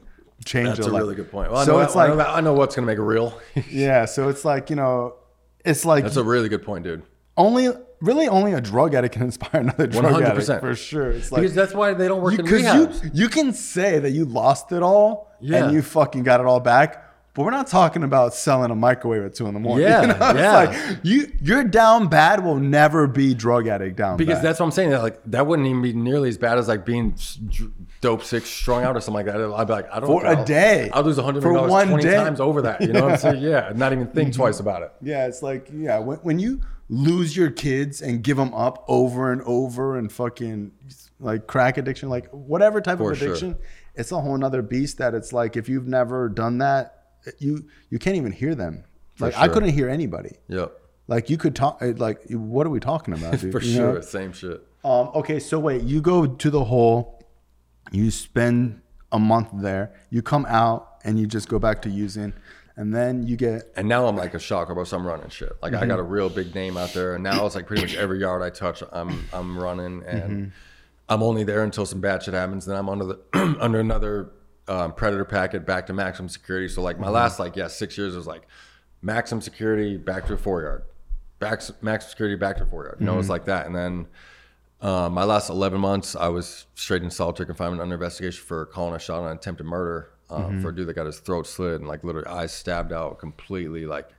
change That's their a life. really good point. Well, I so know, it's I like, know, I know what's gonna make it real. *laughs* yeah. So it's like you know, it's like That's a really good point, dude. only really only a drug addict can *laughs* inspire another drug 100%. addict for sure. It's like because that's why they don't work in because you, you can say that you lost it all Yeah. and you fucking got it all back. But we're not talking about selling a microwave at two in the morning. *laughs* Yeah, you know? It's yeah. like you you're down bad will never be drug addict down because bad. that's what I'm saying. That, like that wouldn't even be nearly as bad as like being dope sick, strung out, or something like that. I'd be like, I don't For know, a I'll- day. I'll lose a hundred For million one dollars twenty day. times over that. You know what I'm *laughs* saying? Yeah, not even think twice about it. Yeah, it's like yeah, when, when you lose your kids and give them up over and over and fucking like crack addiction, like whatever type For of sure. addiction, it's a whole nother beast. That it's like if you've never done that, you you can't even hear them. Like I couldn't hear anybody. Yep, Like you could talk. Like what are we talking about, *laughs* for You sure. know? Same shit. Um, okay, so wait, you go to the hole, you spend a month there, you come out, and you just go back to using, and then you get And now I'm like a shocker about some running shit. Like I got a real big name out there, and now it's like pretty much every yard I touch, I'm I'm running, and I'm only there until some bad shit happens. Then I'm under the *clears throat* under another um, predator packet back to maximum security. So like my last like yeah six years was like maximum security back to a four yard, back maximum security back to a four yard. You know, it was like that, and then. Um, my last 11 months, I was straight in solitary confinement under investigation for calling a shot on attempted murder um, for a dude that got his throat slit and like literally eyes stabbed out completely. Like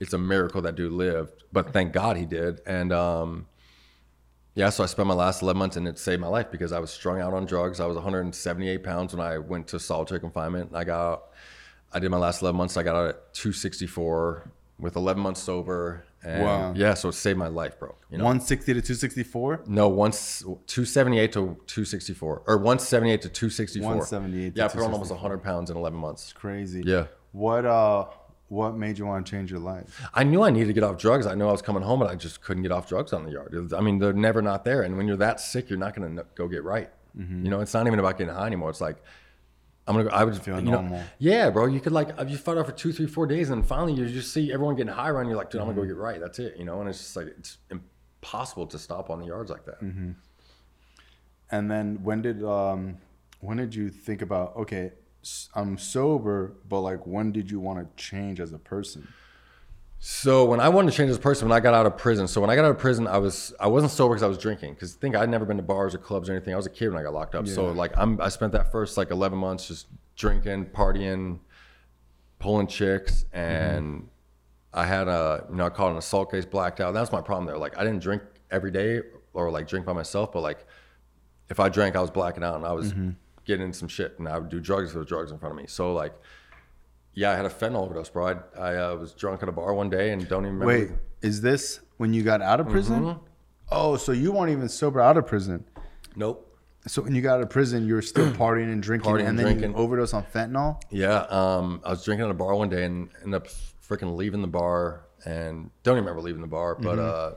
it's a miracle that dude lived, but thank God he did. And um, yeah, so I spent my last 11 months and it saved my life because I was strung out on drugs. I was 178 pounds when I went to solitary confinement. I got I did my last 11 months. I got out at 264 with 11 months sober. And Wow. yeah, so it saved my life, bro. You know? 160 to 264. No, once 278 to 264, or 178 to 264. 178 to Yeah, I put on almost 100 pounds in 11 months. It's crazy. Yeah. What uh, what made you want to change your life? I knew I needed to get off drugs. I knew I was coming home, but I just couldn't get off drugs on the yard. I mean, they're never not there. And when you're that sick, you're not going to go get right. Mm-hmm. You know, it's not even about getting high anymore. It's like, I'm gonna. Go, I would just Feel you know, normal. Yeah, bro. You could like you fight off for two, three, four days, and finally you just see everyone getting high around. You're like, dude, I'm Mm-hmm. gonna go get right. That's it. You know, and it's just like it's impossible to stop on the yards like that. Mm-hmm. And then when did um, when did you think about okay, I'm sober, but like when did you want to change as a person? So when I wanted to change as a person, when I got out of prison, so when I got out of prison, I was I wasn't sober because I was drinking. Because think I'd never been to bars or clubs or anything. I was a kid when I got locked up. So like I'm I spent that first like 11 months just drinking, partying, pulling chicks, and mm-hmm. I had a you know I called an assault case, blacked out. That's my problem there. Like I didn't drink every day or like drink by myself, but like if I drank, I was blacking out and I was mm-hmm. getting into some shit, and I would do drugs was drugs in front of me. So like. Yeah, I had a fentanyl overdose, bro. I, I uh, was drunk at a bar one day and don't even remember. Wait, is this when you got out of prison? Mm-hmm. Oh, so you weren't even sober out of prison. Nope. So when you got out of prison, you were still *clears throat* partying and drinking, Partying and and then drinking. you overdose on fentanyl. Yeah, um, I was drinking at a bar one day and ended up freaking leaving the bar and don't even remember leaving the bar, but uh,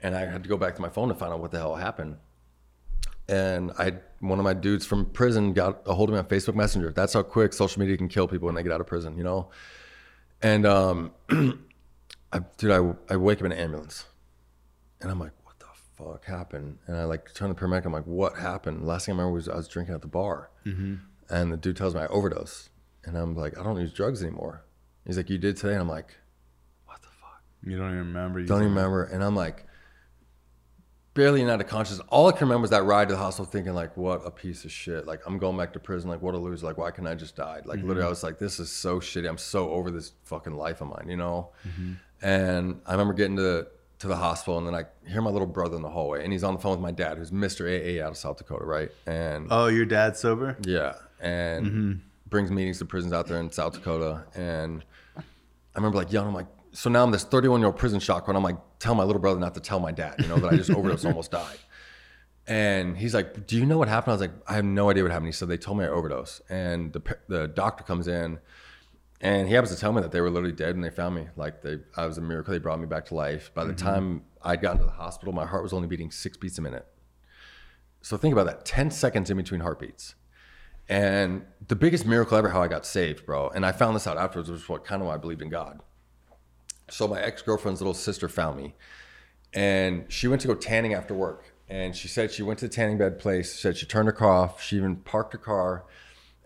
and I had to go back to my phone to find out what the hell happened. And I, one of my dudes from prison got a hold of me on Facebook Messenger. That's how quick social media can kill people when they get out of prison, you know. And um, *clears throat* I, dude, I, I wake up in an ambulance, and I'm like, what the fuck happened? And I like turn to the paramedic. I'm like, what happened? Last thing I remember was I was drinking at the bar, and the dude tells me I overdosed, and I'm like, I don't use drugs anymore. He's like, you did today, and I'm like, what the fuck? You don't even remember. You Don't even remember. And I'm like, barely out of conscious. All I can remember is that ride to the hospital, thinking like, what a piece of shit. Like I'm going back to prison. Like what a loser. Like why can't I just die? Like literally, mm-hmm. I was like, this is so shitty. I'm so over this fucking life of mine, you know. Mm-hmm. And I remember getting to to the hospital, and then I hear my little brother in the hallway, and he's on the phone with my dad, who's Mr. AA out of South Dakota, right? And Oh, your dad's sober. yeah, and mm-hmm. brings meetings to prisons out there in South Dakota. And I remember like yelling, I'm like, so now I'm this 31 year old prison shock when I'm like, tell my little brother not to tell my dad, you know, that I just *laughs* overdosed, almost died. And he's like, do you know what happened? I was like, I have no idea what happened. He said they told me I overdosed, and the the doctor comes in. And he happens to tell me that they were literally dead when they found me. Like they, I was a miracle. They brought me back to life. By the mm-hmm. time I'd gotten to the hospital, my heart was only beating six beats a minute. So think about that: ten seconds in between heartbeats. And the biggest miracle ever, how I got saved, bro. And I found this out afterwards, which is what kind of why I believed in God. So my ex girlfriend's little sister found me, and she went to go tanning after work. And she said she went to the tanning bed place. She said she turned her car off. She even parked her car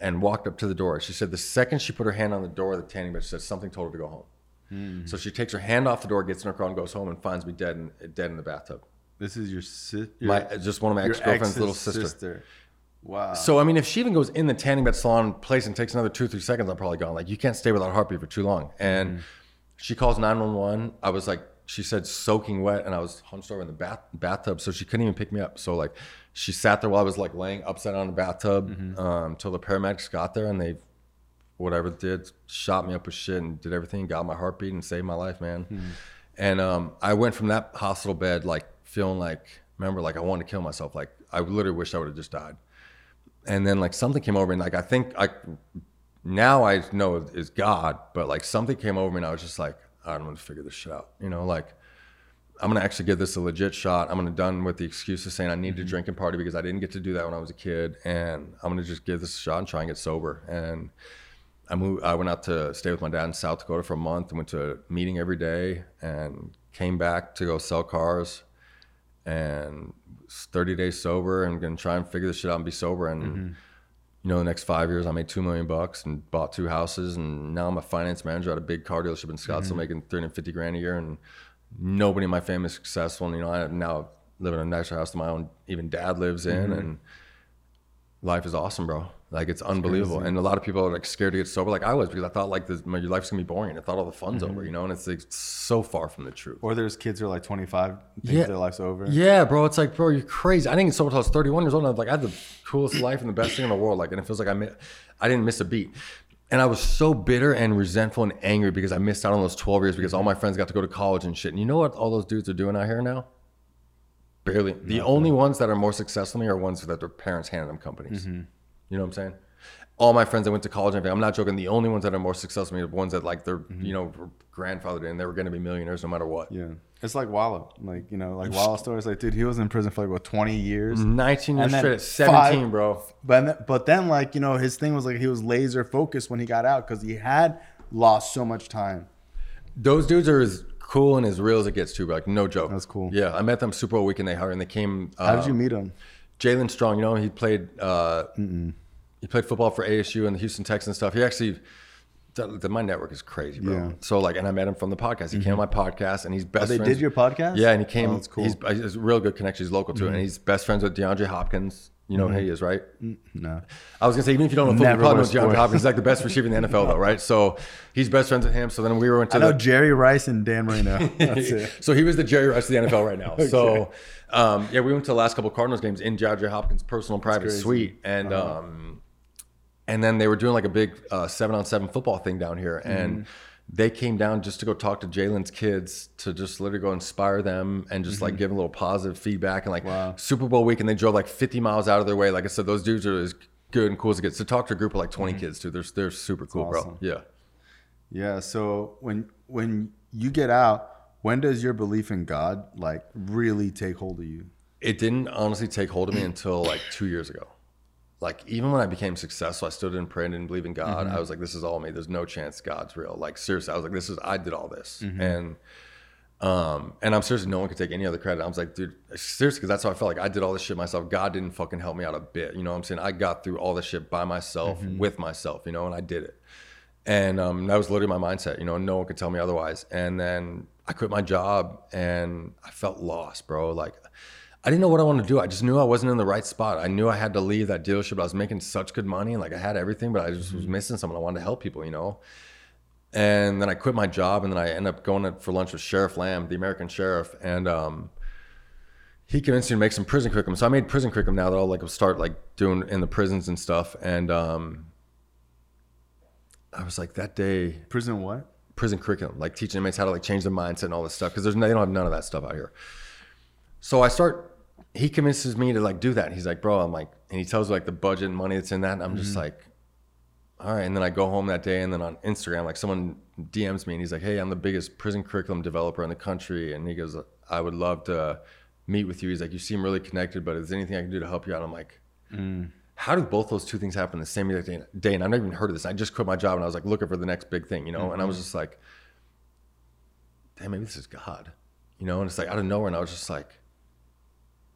and walked up to the door. She said the second she put her hand on the door of the tanning bed, she said something told her to go home. Hmm. So she takes her hand off the door, gets in her car, and goes home and finds me dead in, dead in the bathtub. This is your sister. My just one of my ex girlfriend's little sister. Wow. So I mean, if she even goes in the tanning bed salon place and takes another two, three seconds, I'm probably gone. Like you can't stay without a heartbeat for too long. And mm-hmm. She calls 911. I was like, she said soaking wet, and I was hunched over in the bath bathtub, so she couldn't even pick me up. So like, she sat there while I was like laying upside down in the bathtub um, till the paramedics got there, and they whatever did shot me up with shit and did everything, got my heartbeat and saved my life, man. And um, I went from that hospital bed like feeling like, remember, like I wanted to kill myself. Like I literally wished I would have just died and then like something came over me and like i think i now i know is god but like something came over me and i was just like i'm gonna figure this shit out you know like i'm gonna actually give this a legit shot i'm gonna done with the excuses saying i need to mm-hmm. drink and party because i didn't get to do that when i was a kid and i'm gonna just give this a shot and try and get sober and I moved. I went out to stay with my dad in South Dakota for a month and went to a meeting every day and came back to go sell cars and 30 days sober and gonna try and figure this shit out and be sober. And mm-hmm. You know, the next five years, I made two million bucks and bought two houses, and now I'm a finance manager at a big car dealership in Scottsdale, mm-hmm. making 350 grand a year, and nobody in my family is successful. And you know, I now live in a nicer house than my own even dad lives in, mm-hmm. and life is awesome, bro. Like it's unbelievable. And a lot of people are like scared to get sober, like I was, because I thought like this, my, your life's gonna be boring. I thought all the fun's over, mm-hmm. you know, and it's like so far from the truth. or there's kids who are like 25, think Yeah. their life's over. Yeah, bro. It's like, bro, you're crazy. I didn't get sober until I was 31 years old. And I was like, I had the coolest *coughs* life and the best thing in the world. Like, and it feels like I mi- I didn't miss a beat. And I was so bitter and resentful and angry because I missed out on those 12 years because all my friends got to go to college and shit. And you know what all those dudes are doing out here now? Barely. The only ones that are more successful than me are ones that their parents handed them companies. Mm-hmm. You know what I'm saying? All my friends that went to college and I'm not joking. The only ones that are more successful are the ones that like their, you know, grandfathered in. They were going to be millionaires no matter what. Yeah. It's like Wallo. Like, you know, like Wallo stories. Like, dude, he was in prison for like, what, 20 years? 19 years straight at 17, bro. But, then- but then, like, you know, his thing was like he was laser focused when he got out because he had lost so much time. Those dudes are as cool and as real as it gets too, bro. Like no joke. That's cool. Yeah, I met them Super Bowl weekend. They hired and they came. Uh, How did you meet him? Jaelen Strong, you know, he played. Uh, he played football for ASU and the Houston Texans stuff. He actually that, that my network is crazy, bro. Yeah. So like, and I met him from the podcast. He came on my podcast, and he's best. Oh, they friends- did your podcast? Yeah, and he came. Oh, that's cool. Mm-hmm. He's, he's a real good connection. He's local too, and he's best friends with DeAndre Hopkins. You know who he is, right? No. I was gonna say even if you don't know football, you Never probably know DeAndre. Hopkins. He's like the best receiver in the NFL, though, right? So he's best friends with him. So then we were into I know the, Jerry Rice and Dan Marino. *laughs* That's it. so he was the Jerry Rice of the NFL right now. *laughs* So um, yeah, we went to the last couple Cardinals games in DeAndre Hopkins' personal private suite, and Uh-huh. um, and then they were doing like a big uh, seven on seven football thing down here, and Mm-hmm. they came down just to go talk to Jaelen's kids to just literally go inspire them and just like give them a little positive feedback and like Mm-hmm. Wow. Super Bowl week, and they drove like 50 miles out of their way. Like I said, those dudes are as good and cool as it gets. To talk to a group of like 20 kids too, they're they're super cool, Mm-hmm. awesome. bro. Yeah. Yeah. So when when you get out, when does your belief in God like really take hold of you? it didn't honestly take hold of me until like two years ago. Like even when I became successful, I still didn't pray and didn't believe in God. I was like, this is all me. There's no chance God's real. Like seriously, I was like, this is I did all this, and um, and I'm seriously, no one could take any other credit. I was like, dude, seriously, because that's how I felt. Like I did all this shit myself. God didn't fucking help me out a bit. You know what I'm saying? I got through all this shit by myself, with myself. You know, and I did it. And um, that was literally my mindset. You know, no one could tell me otherwise. And then I quit my job, and I felt lost, bro. Like I didn't know what I wanted to do. I just knew I wasn't in the right spot. I knew I had to leave that dealership. I was making such good money, and like I had everything, but I just was missing something. I wanted to help people, you know. And then I quit my job, and then I ended up going for lunch with Sheriff Lamb, the American sheriff, and um, he convinced me to make some prison curriculum. So I made prison curriculum now that I'll like start like doing in the prisons and stuff. And um, I was like that day Prison what? prison curriculum, like teaching inmates how to like change their mindset and all this stuff because there's they don't have none of that stuff out here. So I start. He convinces me to like do that. He's like, bro, I'm like, and he tells me like the budget and money that's in that. And I'm just mm-hmm. like, all right. And then I go home that day, and then on Instagram, like someone DMs me, and he's like, hey, I'm the biggest prison curriculum developer in the country, and he goes, I would love to meet with you. He's like, you seem really connected, but is there anything I can do to help you out? I'm like. Mm. How do both those two things happen the same day? day? And I've never even heard of this. I just quit my job and I was like looking for the next big thing, you know. And I was mm-hmm. just like, damn, maybe this is God, you know. And it's like out of nowhere, and I was just like,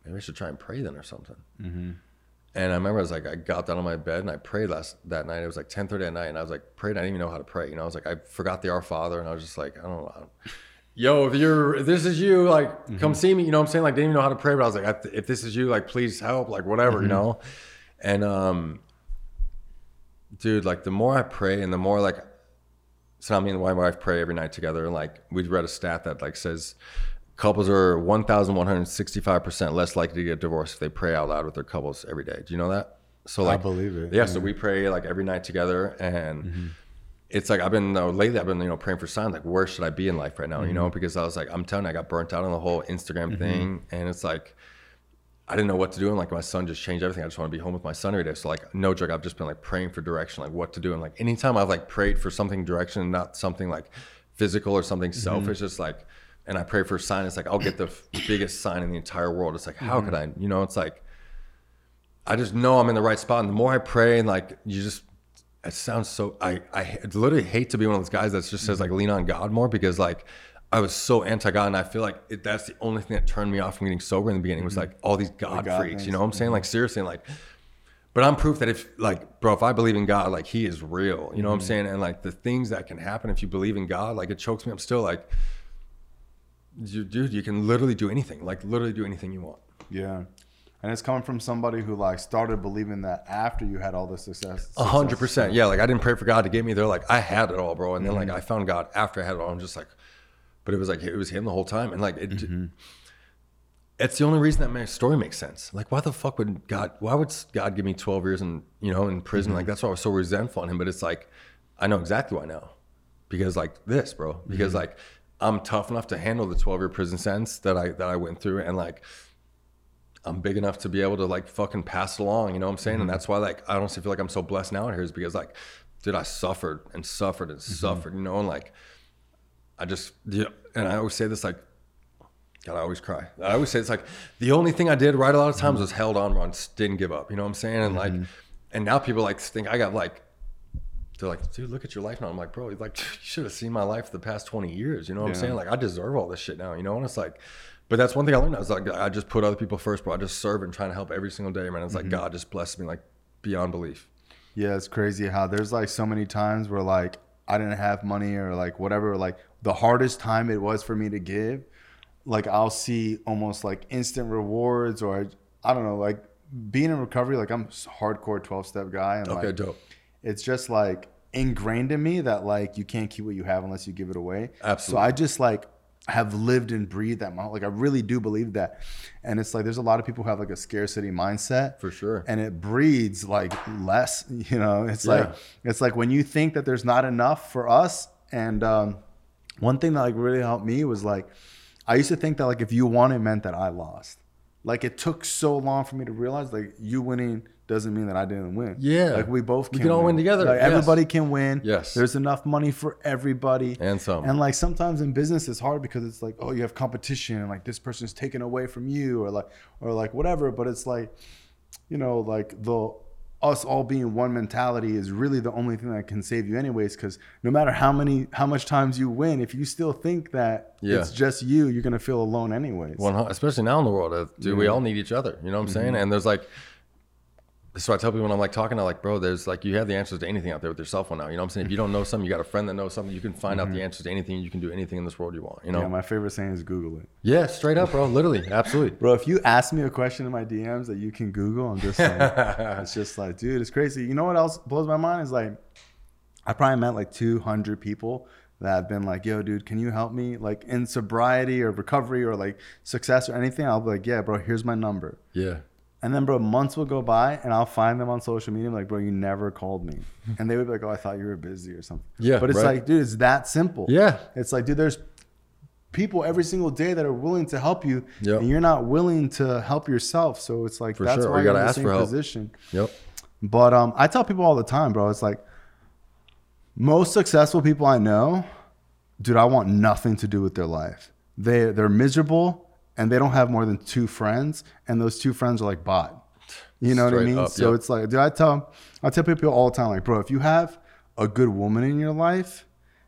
maybe I should try and pray then or something. Mm-hmm. And I remember I was like, I got down on my bed and I prayed last that night. It was like 10:30 at night, and I was like, prayed. I didn't even know how to pray. You know, I was like, I forgot the Our Father, and I was just like, I don't know. Yo, if you're, if this is you, like, come mm-hmm. see me. You know what I'm saying? Like, didn't even know how to pray, but I was like, I- if this is you, like, please help, like, whatever, you mm-hmm. know. And um, dude, like, the more I pray, and the more like, so me and my wife pray every night together, and like, we read a stat that like says couples are 1,165% less likely to get divorced if they pray out loud with their couples every day. Do you know that? So like, I believe it, Yeah, so we pray like every night together, and mm-hmm. it's like I've been uh, lately. I've been you know praying for signs like where should I be in life right now? You know, mm-hmm. because I was like I'm telling you, I got burnt out on the whole Instagram mm-hmm. thing, and it's like I didn't know what to do, and like my son just changed everything. I just want to be home with my son every day. So like no joke, I've just been like praying for direction, like what to do, and like anytime I've like prayed for something direction, not something like physical or something selfish, just like. And I pray for a sign. It's like I'll get the biggest sign in the entire world. It's like how could mm-hmm. I? You know, it's like I just know I'm in the right spot. And the more I pray, and like you just, it sounds so. I I literally hate to be one of those guys that just says like mm-hmm. lean on God more because like I was so anti God, and I feel like it, that's the only thing that turned me off from getting sober in the beginning was mm-hmm. like all these God, God freaks. You know what I'm saying? Like seriously, like. But I'm proof that if like, bro, if I believe in God, like He is real. You know what I'm saying? And like the things that can happen if you believe in God, like it chokes me. I'm still like, you, dude, you can literally do anything. Like literally do anything you want. Yeah. And it's coming from somebody who like started believing that after you had all the success. A hundred percent. Yeah, like I didn't pray for God to give me. They're like, I had it all, bro. And then Mm-hmm. like I found God after I had it all. I'm just like, but it was like it was him the whole time. And like it Mm-hmm. it's the only reason that my story makes sense. Like why the fuck would God why would God give me twelve years in you know in prison? Mm-hmm. Like that's why I was so resentful on him. But it's like I know exactly why now. Because like this, bro. Because Mm-hmm. like I'm tough enough to handle the twelve year prison sentence that I that I went through and like I'm big enough to be able to like fucking pass along, you know what I'm saying? And mm-hmm. that's why like I honestly feel like I'm so blessed now in here is because like, dude, I suffered and suffered and mm-hmm. suffered, you know, and like I just yeah, and I always say this like God, I always cry. I always say it's like the only thing I did right a lot of times mm-hmm. was held on, bro, didn't give up. You know what I'm saying? And like, and now people like think I got like, they're like, dude, look at your life now. I'm like, bro, like *laughs* you should have seen my life the past 20 years. You know what I'm saying? Like I deserve all this shit now. You know, and it's like, but that's one thing I learned. I was like, I just put other people first, bro. I just serve and trying to help every single day, man. It's like mm-hmm. God just blessed me like beyond belief. Yeah, it's crazy how there's like so many times where like I didn't have money or like whatever, like the hardest time it was for me to give, like I'll see almost like instant rewards or I don't know, like being in recovery, like I'm hardcore 12 step guy. And Okay, like, dope. it's just like ingrained in me that like you can't keep what you have unless you give it away. Absolutely. So I just like have lived and breathed that my like I really do believe that. And it's like there's a lot of people who have like a scarcity mindset. For sure. And it breeds like less, you know. It's like it's like when you think that there's not enough for us and um one thing that like really helped me was like I used to think that like if you won it meant that I lost. Like it took so long for me to realize like you winning doesn't mean that I didn't win. Yeah. Like we both We can can all win together, Like yes. everybody can win. Yes. There's enough money for everybody. And some. And like sometimes in business it's hard because it's like, oh, you have competition and like this person's taken away from you or like or like whatever. But it's like, you know, like the us all being one mentality is really the only thing that can save you anyways because no matter how many how much times you win if you still think that Yeah. it's just you you're gonna feel alone anyways hu- especially now in the world, uh, dude, we all need each other. You know what I'm saying? And there's like, so I tell people when I'm like talking to like, bro, there's like, you have the answers to anything out there with your cell phone now. You know what I'm saying? If you don't know *laughs* something, you got a friend that knows something, you can find out the mm-hmm. answers to anything. You can do anything in this world you want. You know? yeah my favorite saying is google it Yeah, straight up, bro. Literally, *laughs* absolutely. Bro, if you ask me a question in my DMs that you can Google, I'm just like, *laughs* it's just like, dude, it's crazy. You know what else blows my mind is like, I probably met like 200 people that have been like, yo, dude, can you help me? Like in sobriety or recovery or like success or anything. I'll be like, yeah, bro, here's my number. Yeah. And then, bro, months will go by and I'll find them on social media. I'm like, bro, you never called me. *laughs* And they would be like, oh, I thought you were busy or something. Yeah, But it's right. like, dude, it's that simple. Yeah. It's like, dude, there's people every single day that are willing to help you, Yep. and you're not willing to help yourself. So it's like For that's sure. why You you're gotta in the ask same for help. position. Yep. But um, I tell people all the time, bro. It's like most successful people I know, dude. I want nothing to do with their life. They they're miserable and they don't have more than two friends, and those two friends are like bot. You know what I mean? up, so yep. it's like, dude, I tell I tell people all the time, like, bro, if you have a good woman in your life,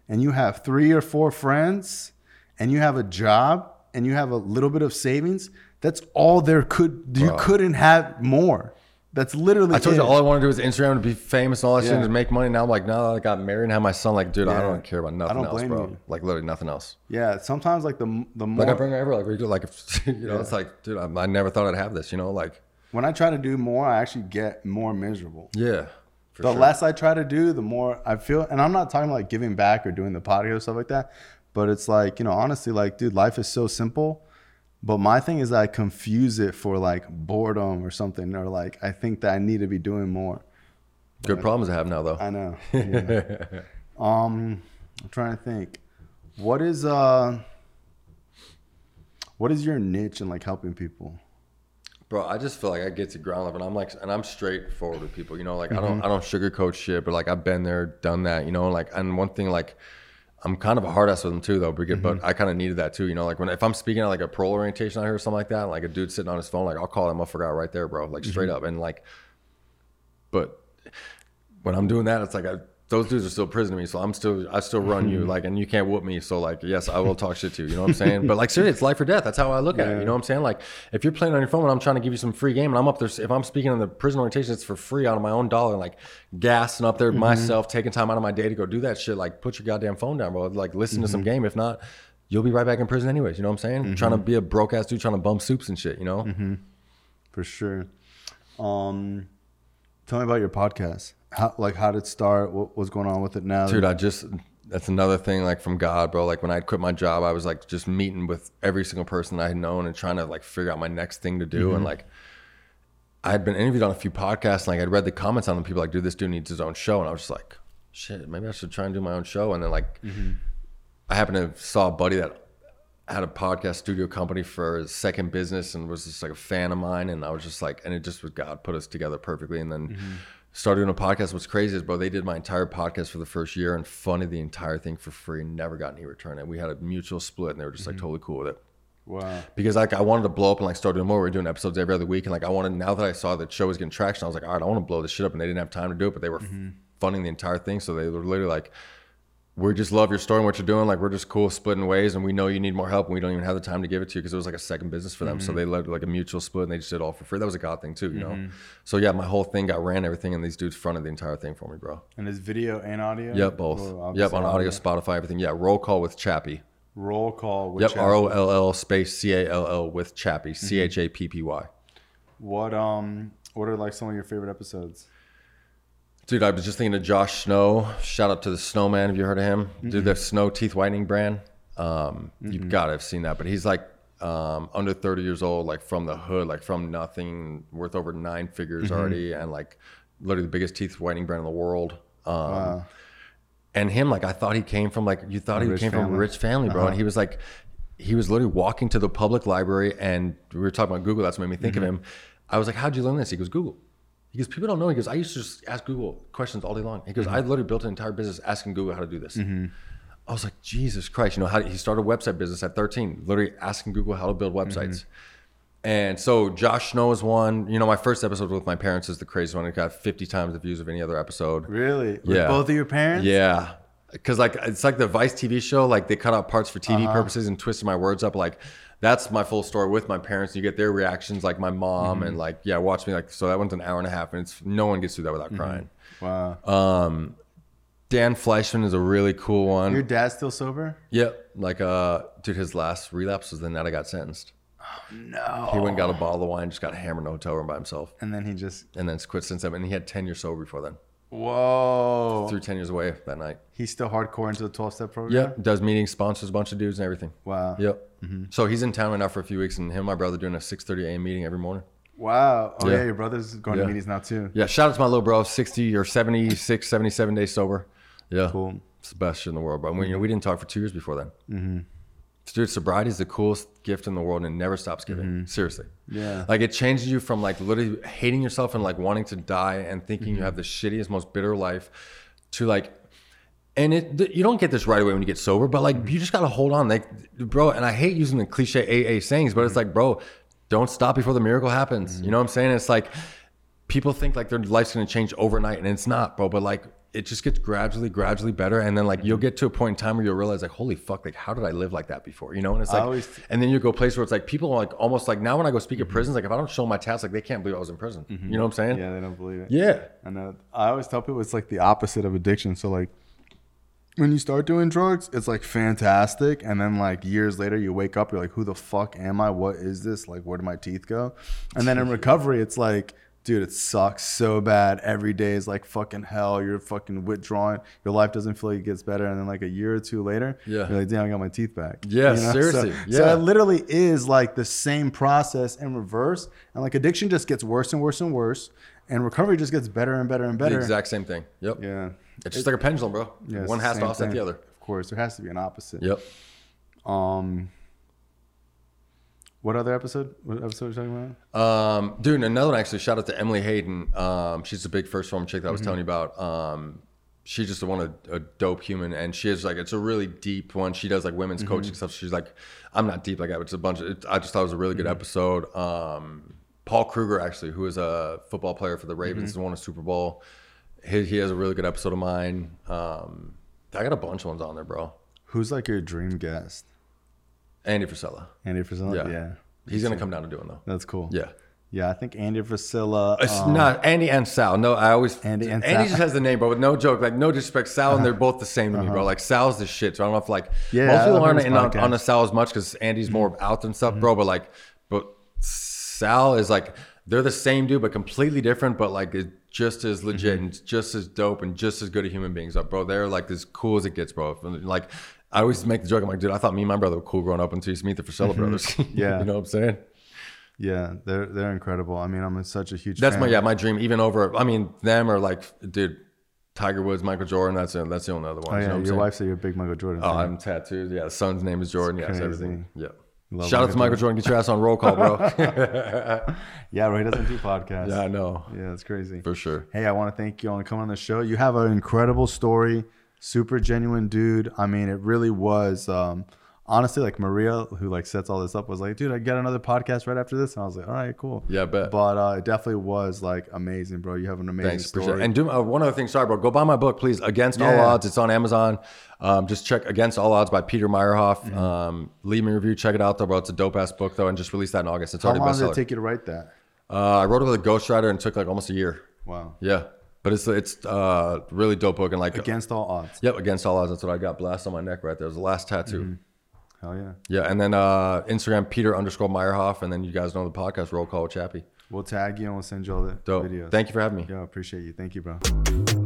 and you have three or four friends, and you have a job, and you have a little bit of savings, that's all there could. You couldn't have more. That's literally. I told it. you all I want to do is Instagram to be famous and all that shit Yeah. and to make money. Now I'm like, now that I got married and have my son, like, dude, I don't care about nothing else, bro. you. Like literally nothing else. Yeah, sometimes like the the more Like I bring her ever, like we do, like if, *laughs* you know, it's like, dude, I, I never thought I'd have this, you know, like, when I try to do more, I actually get more miserable. yeah, the sure. less I try to do, the more I feel. And I'm not talking like giving back or doing the podcast or stuff like that, but it's like you know, honestly, like dude, life is so simple. But my thing is, I confuse it for like boredom or something, or like I think that I need to be doing more. Good problems I have now, though. I know. *laughs* Yeah. um, I'm trying to think. What is uh, what is your niche in like helping people? Bro, I just feel like I get to ground level. And I'm like, and I'm straightforward with people. You know, like I Mm-hmm. don't, I don't sugarcoat shit. But like I've been there, done that. You know, like and one thing, like I'm kind of a hard ass with them too, though. Because, Mm-hmm. but I kind of needed that too. You know, like when if I'm speaking at like a pro orientation out here or something like that, like a dude sitting on his phone, like I'll call that motherfucker out right there, bro. Like straight Mm-hmm. up. And like, but when I'm doing that, it's like I, those dudes are still prison to me, so I'm still I still run you mm-hmm. like, and you can't whoop me. So like, yes, I will talk shit to you. You know what I'm saying? But like, seriously, it's life or death. That's how I look at it. You know what I'm saying? Like, if you're playing on your phone and I'm trying to give you some free game, and I'm up there, if I'm speaking on the prison orientation, it's for free out of my own dollar, like gassing up there mm-hmm. myself, taking time out of my day to go do that shit. Like, put your goddamn phone down, bro. Like, listen to some mm-hmm. game. If not, you'll be right back in prison anyways. You know what I'm saying? Trying to be a broke ass dude, trying to bum soups and shit. You know? For sure. Um, tell me about your podcast. How like how did it start? What was going on with it now? Dude, I just that's another thing like from God, bro. Like when I quit my job, I was like just meeting with every single person I had known and trying to like figure out my next thing to do. And mm-hmm. like I had been interviewed on a few podcasts, and like I'd read the comments on them. People like, dude, this dude needs his own show, and I was just like, shit, maybe I should try and do my own show. And then like mm-hmm. I happened to saw a buddy that had a podcast studio company for his second business and was just like a fan of mine. And I was just like, and it just was God put us together perfectly. And then mm-hmm. started doing a podcast. What's crazy is, bro, they did my entire podcast for the first year and funded the entire thing for free never got any return. And we had a mutual split and they were just like mm-hmm. totally cool with it. wow. Because like I wanted to blow up and like start doing more. We were doing episodes every other week. And like I wanted, now that I saw that show was getting traction, I was like, all right, I want to blow this shit up. And they didn't have time to do it, but they were mm-hmm. funding the entire thing. So they were literally like, we just love your story and what you're doing. Like we're just cool splitting ways, and we know you need more help, and we don't even have the time to give it to you because it was like a second business for them. So Mm-hmm. they led like a mutual split, and they just did all for free. That was a god thing too, you know. So yeah, my whole thing got ran everything, and these dudes fronted the entire thing for me, bro. And is video and audio? Yep, both. Well, yep, on audio, Spotify, everything. Yeah, roll call with Chappy. Roll call. With Yep. R O L L space C A L L with Chappy, Mm-hmm. C H A P P Y. What um? What are like some of your favorite episodes? Dude, I was just thinking of Josh Snow. Shout out to the Snowman. Have you heard of him? Dude, the Snow teeth whitening brand. Um, You've got to have seen that. But he's like um, under 30 years old, like from the hood, like from nothing, worth over nine figures already, and like literally the biggest teeth whitening brand in the world. Um, Wow. and him like i thought he came from like you thought he rich came from a rich family bro and he was like he was literally walking to the public library and we were talking about google that's what made me think of him i was like how'd you learn this he goes google he goes people don't know he goes i used to just ask google questions all day long he goes mm-hmm. i literally built an entire business asking google how to do this mm-hmm. I was like, Jesus Christ, you know, how he started a website business at 13, literally asking Google how to build mm-hmm. websites. And so Josh Snow is one. You know, my first episode with my parents is the craziest one. It got 50 times the views of any other episode. Really? With Yeah. Both of your parents? Yeah. Cause like it's like the Vice TV show, like they cut out parts for TV uh-huh. purposes and twisted my words up. Like that's my full story with my parents. You get their reactions, like my mom and like yeah, watch me like so that one's an hour and a half, and it's no one gets through that without crying. Wow. Um, Dan Fleyshman is a really cool one. your dad's still sober? Yep. Like, uh, dude, his last relapse was the night I got sentenced. No. He went and got a bottle of wine, just got hammered in a hotel room by himself, And then he just. and then quit since then. And he had 10 years sober before then. Whoa. Threw 10 years away that night. He's still hardcore into the 12 step program? Yep. Does meetings, sponsors a bunch of dudes and everything. Wow. Yep. Mm-hmm. So he's in town right now for a few weeks, and him and my brother doing a 6:30 a.m. meeting every morning. Wow. Oh, yeah. Yeah. your brother's going Yeah. to meetings now, too. Yeah. Shout out to my little bro, 60 or 76, 77 days sober. Yeah. Cool. It's the best shit in the world, bro. We, you know, we didn't talk for two years before then. Mm-hmm. Dude, sobriety is the coolest gift in the world and it never stops giving. Mm-hmm. Seriously. Yeah. Like it changes you from like literally hating yourself and like wanting to die and thinking you mm-hmm. have the shittiest, most bitter life to like, and it th- you don't get this right away when you get sober, but like you just gotta hold on, like, bro. And I hate using the cliche AA sayings, but it's mm-hmm. like, bro, don't stop before the miracle happens. You mm-hmm. know what I'm saying? It's like people think like their life's gonna change overnight, and it's not, bro. But like it just gets gradually, gradually better, and then like you'll mm-hmm. get to a point in time where you'll realize like, holy fuck, like how did I live like that before? You know? And it's like, always- and then you go a place where it's like people are like almost like now when I go speak at mm-hmm. prisons, like if I don't show my tats, like they can't believe I was in prison. You mm-hmm. know what I'm saying? Yeah, they don't believe it. Yeah. I know. I always tell people it's like the opposite of addiction. So like when you start doing drugs, it's like fantastic, and then like years later, you wake up, you're like, "Who the fuck am I? What is this? Like, where do my teeth go?" And then in *laughs* recovery, it's like, dude, it sucks so bad. Every day is like fucking hell. You're fucking withdrawing. Your life doesn't feel like it gets better, and then like a year or two later, Yeah. you're like, "Damn, I got my teeth back." Yeah, So- seriously. So, Yeah. it literally is like the same process in reverse, and like addiction just gets worse and worse and worse, and recovery just gets better and better and better. The exact same thing. Yep. Yeah. It's just like a pendulum, bro. Yeah, One has to offset thing. the other. Of course, there has to be an opposite. Yep. Um. What other episode? What episode are you talking about? Um, dude, another one actually. Shout out to Emily Hayden. Um, she's a big 1st Phorm chick that I was telling you about. Um, she's just one a, a dope human, and she is like it's a really deep one. She does like women's coaching stuff. She's like, I'm not deep like that. But it's a bunch. Of, it, I just thought it was a really good episode. Um, Paul Kruger actually, who is a football player for the Ravens, and won a Super Bowl. He, he has a really good episode of mine. Um, I got a bunch of ones on there, bro. Who's like your dream guest? Andy Frisella. Andy Frisella. Yeah. Yeah. He's gonna come down to doing though. That's cool. Yeah. Yeah, I think Andy Frisella. It's um, not Andy and Sal. No, I always Andy and Andy Sal. just has the name, bro. With no joke, like no disrespect, Sal and they're both the same to me, bro. Like Sal's the shit. So I don't know if like Yeah, most people aren't in on. Mm-hmm. on the Sal as much because Andy's more out and stuff, bro. But like, but Sal is like they're the same dude, but completely different. But like it's just as legit Mm-hmm. and just as dope and just as good a human beings, up, bro. They're like as cool as it gets, bro. Like. I always make the joke. I'm like, dude, I thought me and my brother were cool growing up until you meet the Frisella brothers. Mm-hmm. *laughs* Yeah. you know what I'm saying? Yeah, they're they're incredible. I mean, I'm such a huge. That's fan. my yeah, my dream. Even over, I mean, them are like, dude, Tiger Woods, Michael Jordan. That's it. That's the only other one. Oh you know what your saying? wife said you're a big Michael Jordan. Oh, fan. I'm tattooed. Yeah, son's name is Jordan. Yes, everything. Yeah. Love Shout out to Michael Michael Jordan. Get your ass on roll call, bro. *laughs* yeah, right. He doesn't do podcasts. yeah, I know yeah, it's crazy. for sure. Hey, I want to thank you on coming on the show. You have an incredible story, super genuine dude. I mean, it really was um, honestly, like Maria, who like sets all this up, was like, dude, I got another podcast right after this, and I was like, all right, cool. Yeah, bet. But uh, it definitely was like amazing, bro. You have an amazing Thanks, story. And do uh, one other thing, sorry, bro. Go buy my book, please. Against All Odds. It's on Amazon. Um, just check Against All Odds by Peter Meyerhoff. Mm-hmm. Um, leave me a review. Check it out, though, bro. It's a dope ass book, though, and just released that in August. It's How already long did it take you to write that? uh, I wrote it with a ghostwriter and it took like almost a year. Wow. Yeah, but it's it's uh, really dope book and like Against all odds. Yep, Against All Odds. That's what I got blast on my neck right there. It was the last tattoo. Mm-hmm. Hell yeah. Yeah, and then uh, Instagram Peter underscore Meyerhoff, and then you guys know the podcast Roll Call with Chappy. We'll tag you and we'll send you all the Dope. videos. Thank you for having me. Yeah, appreciate you. Thank you, bro.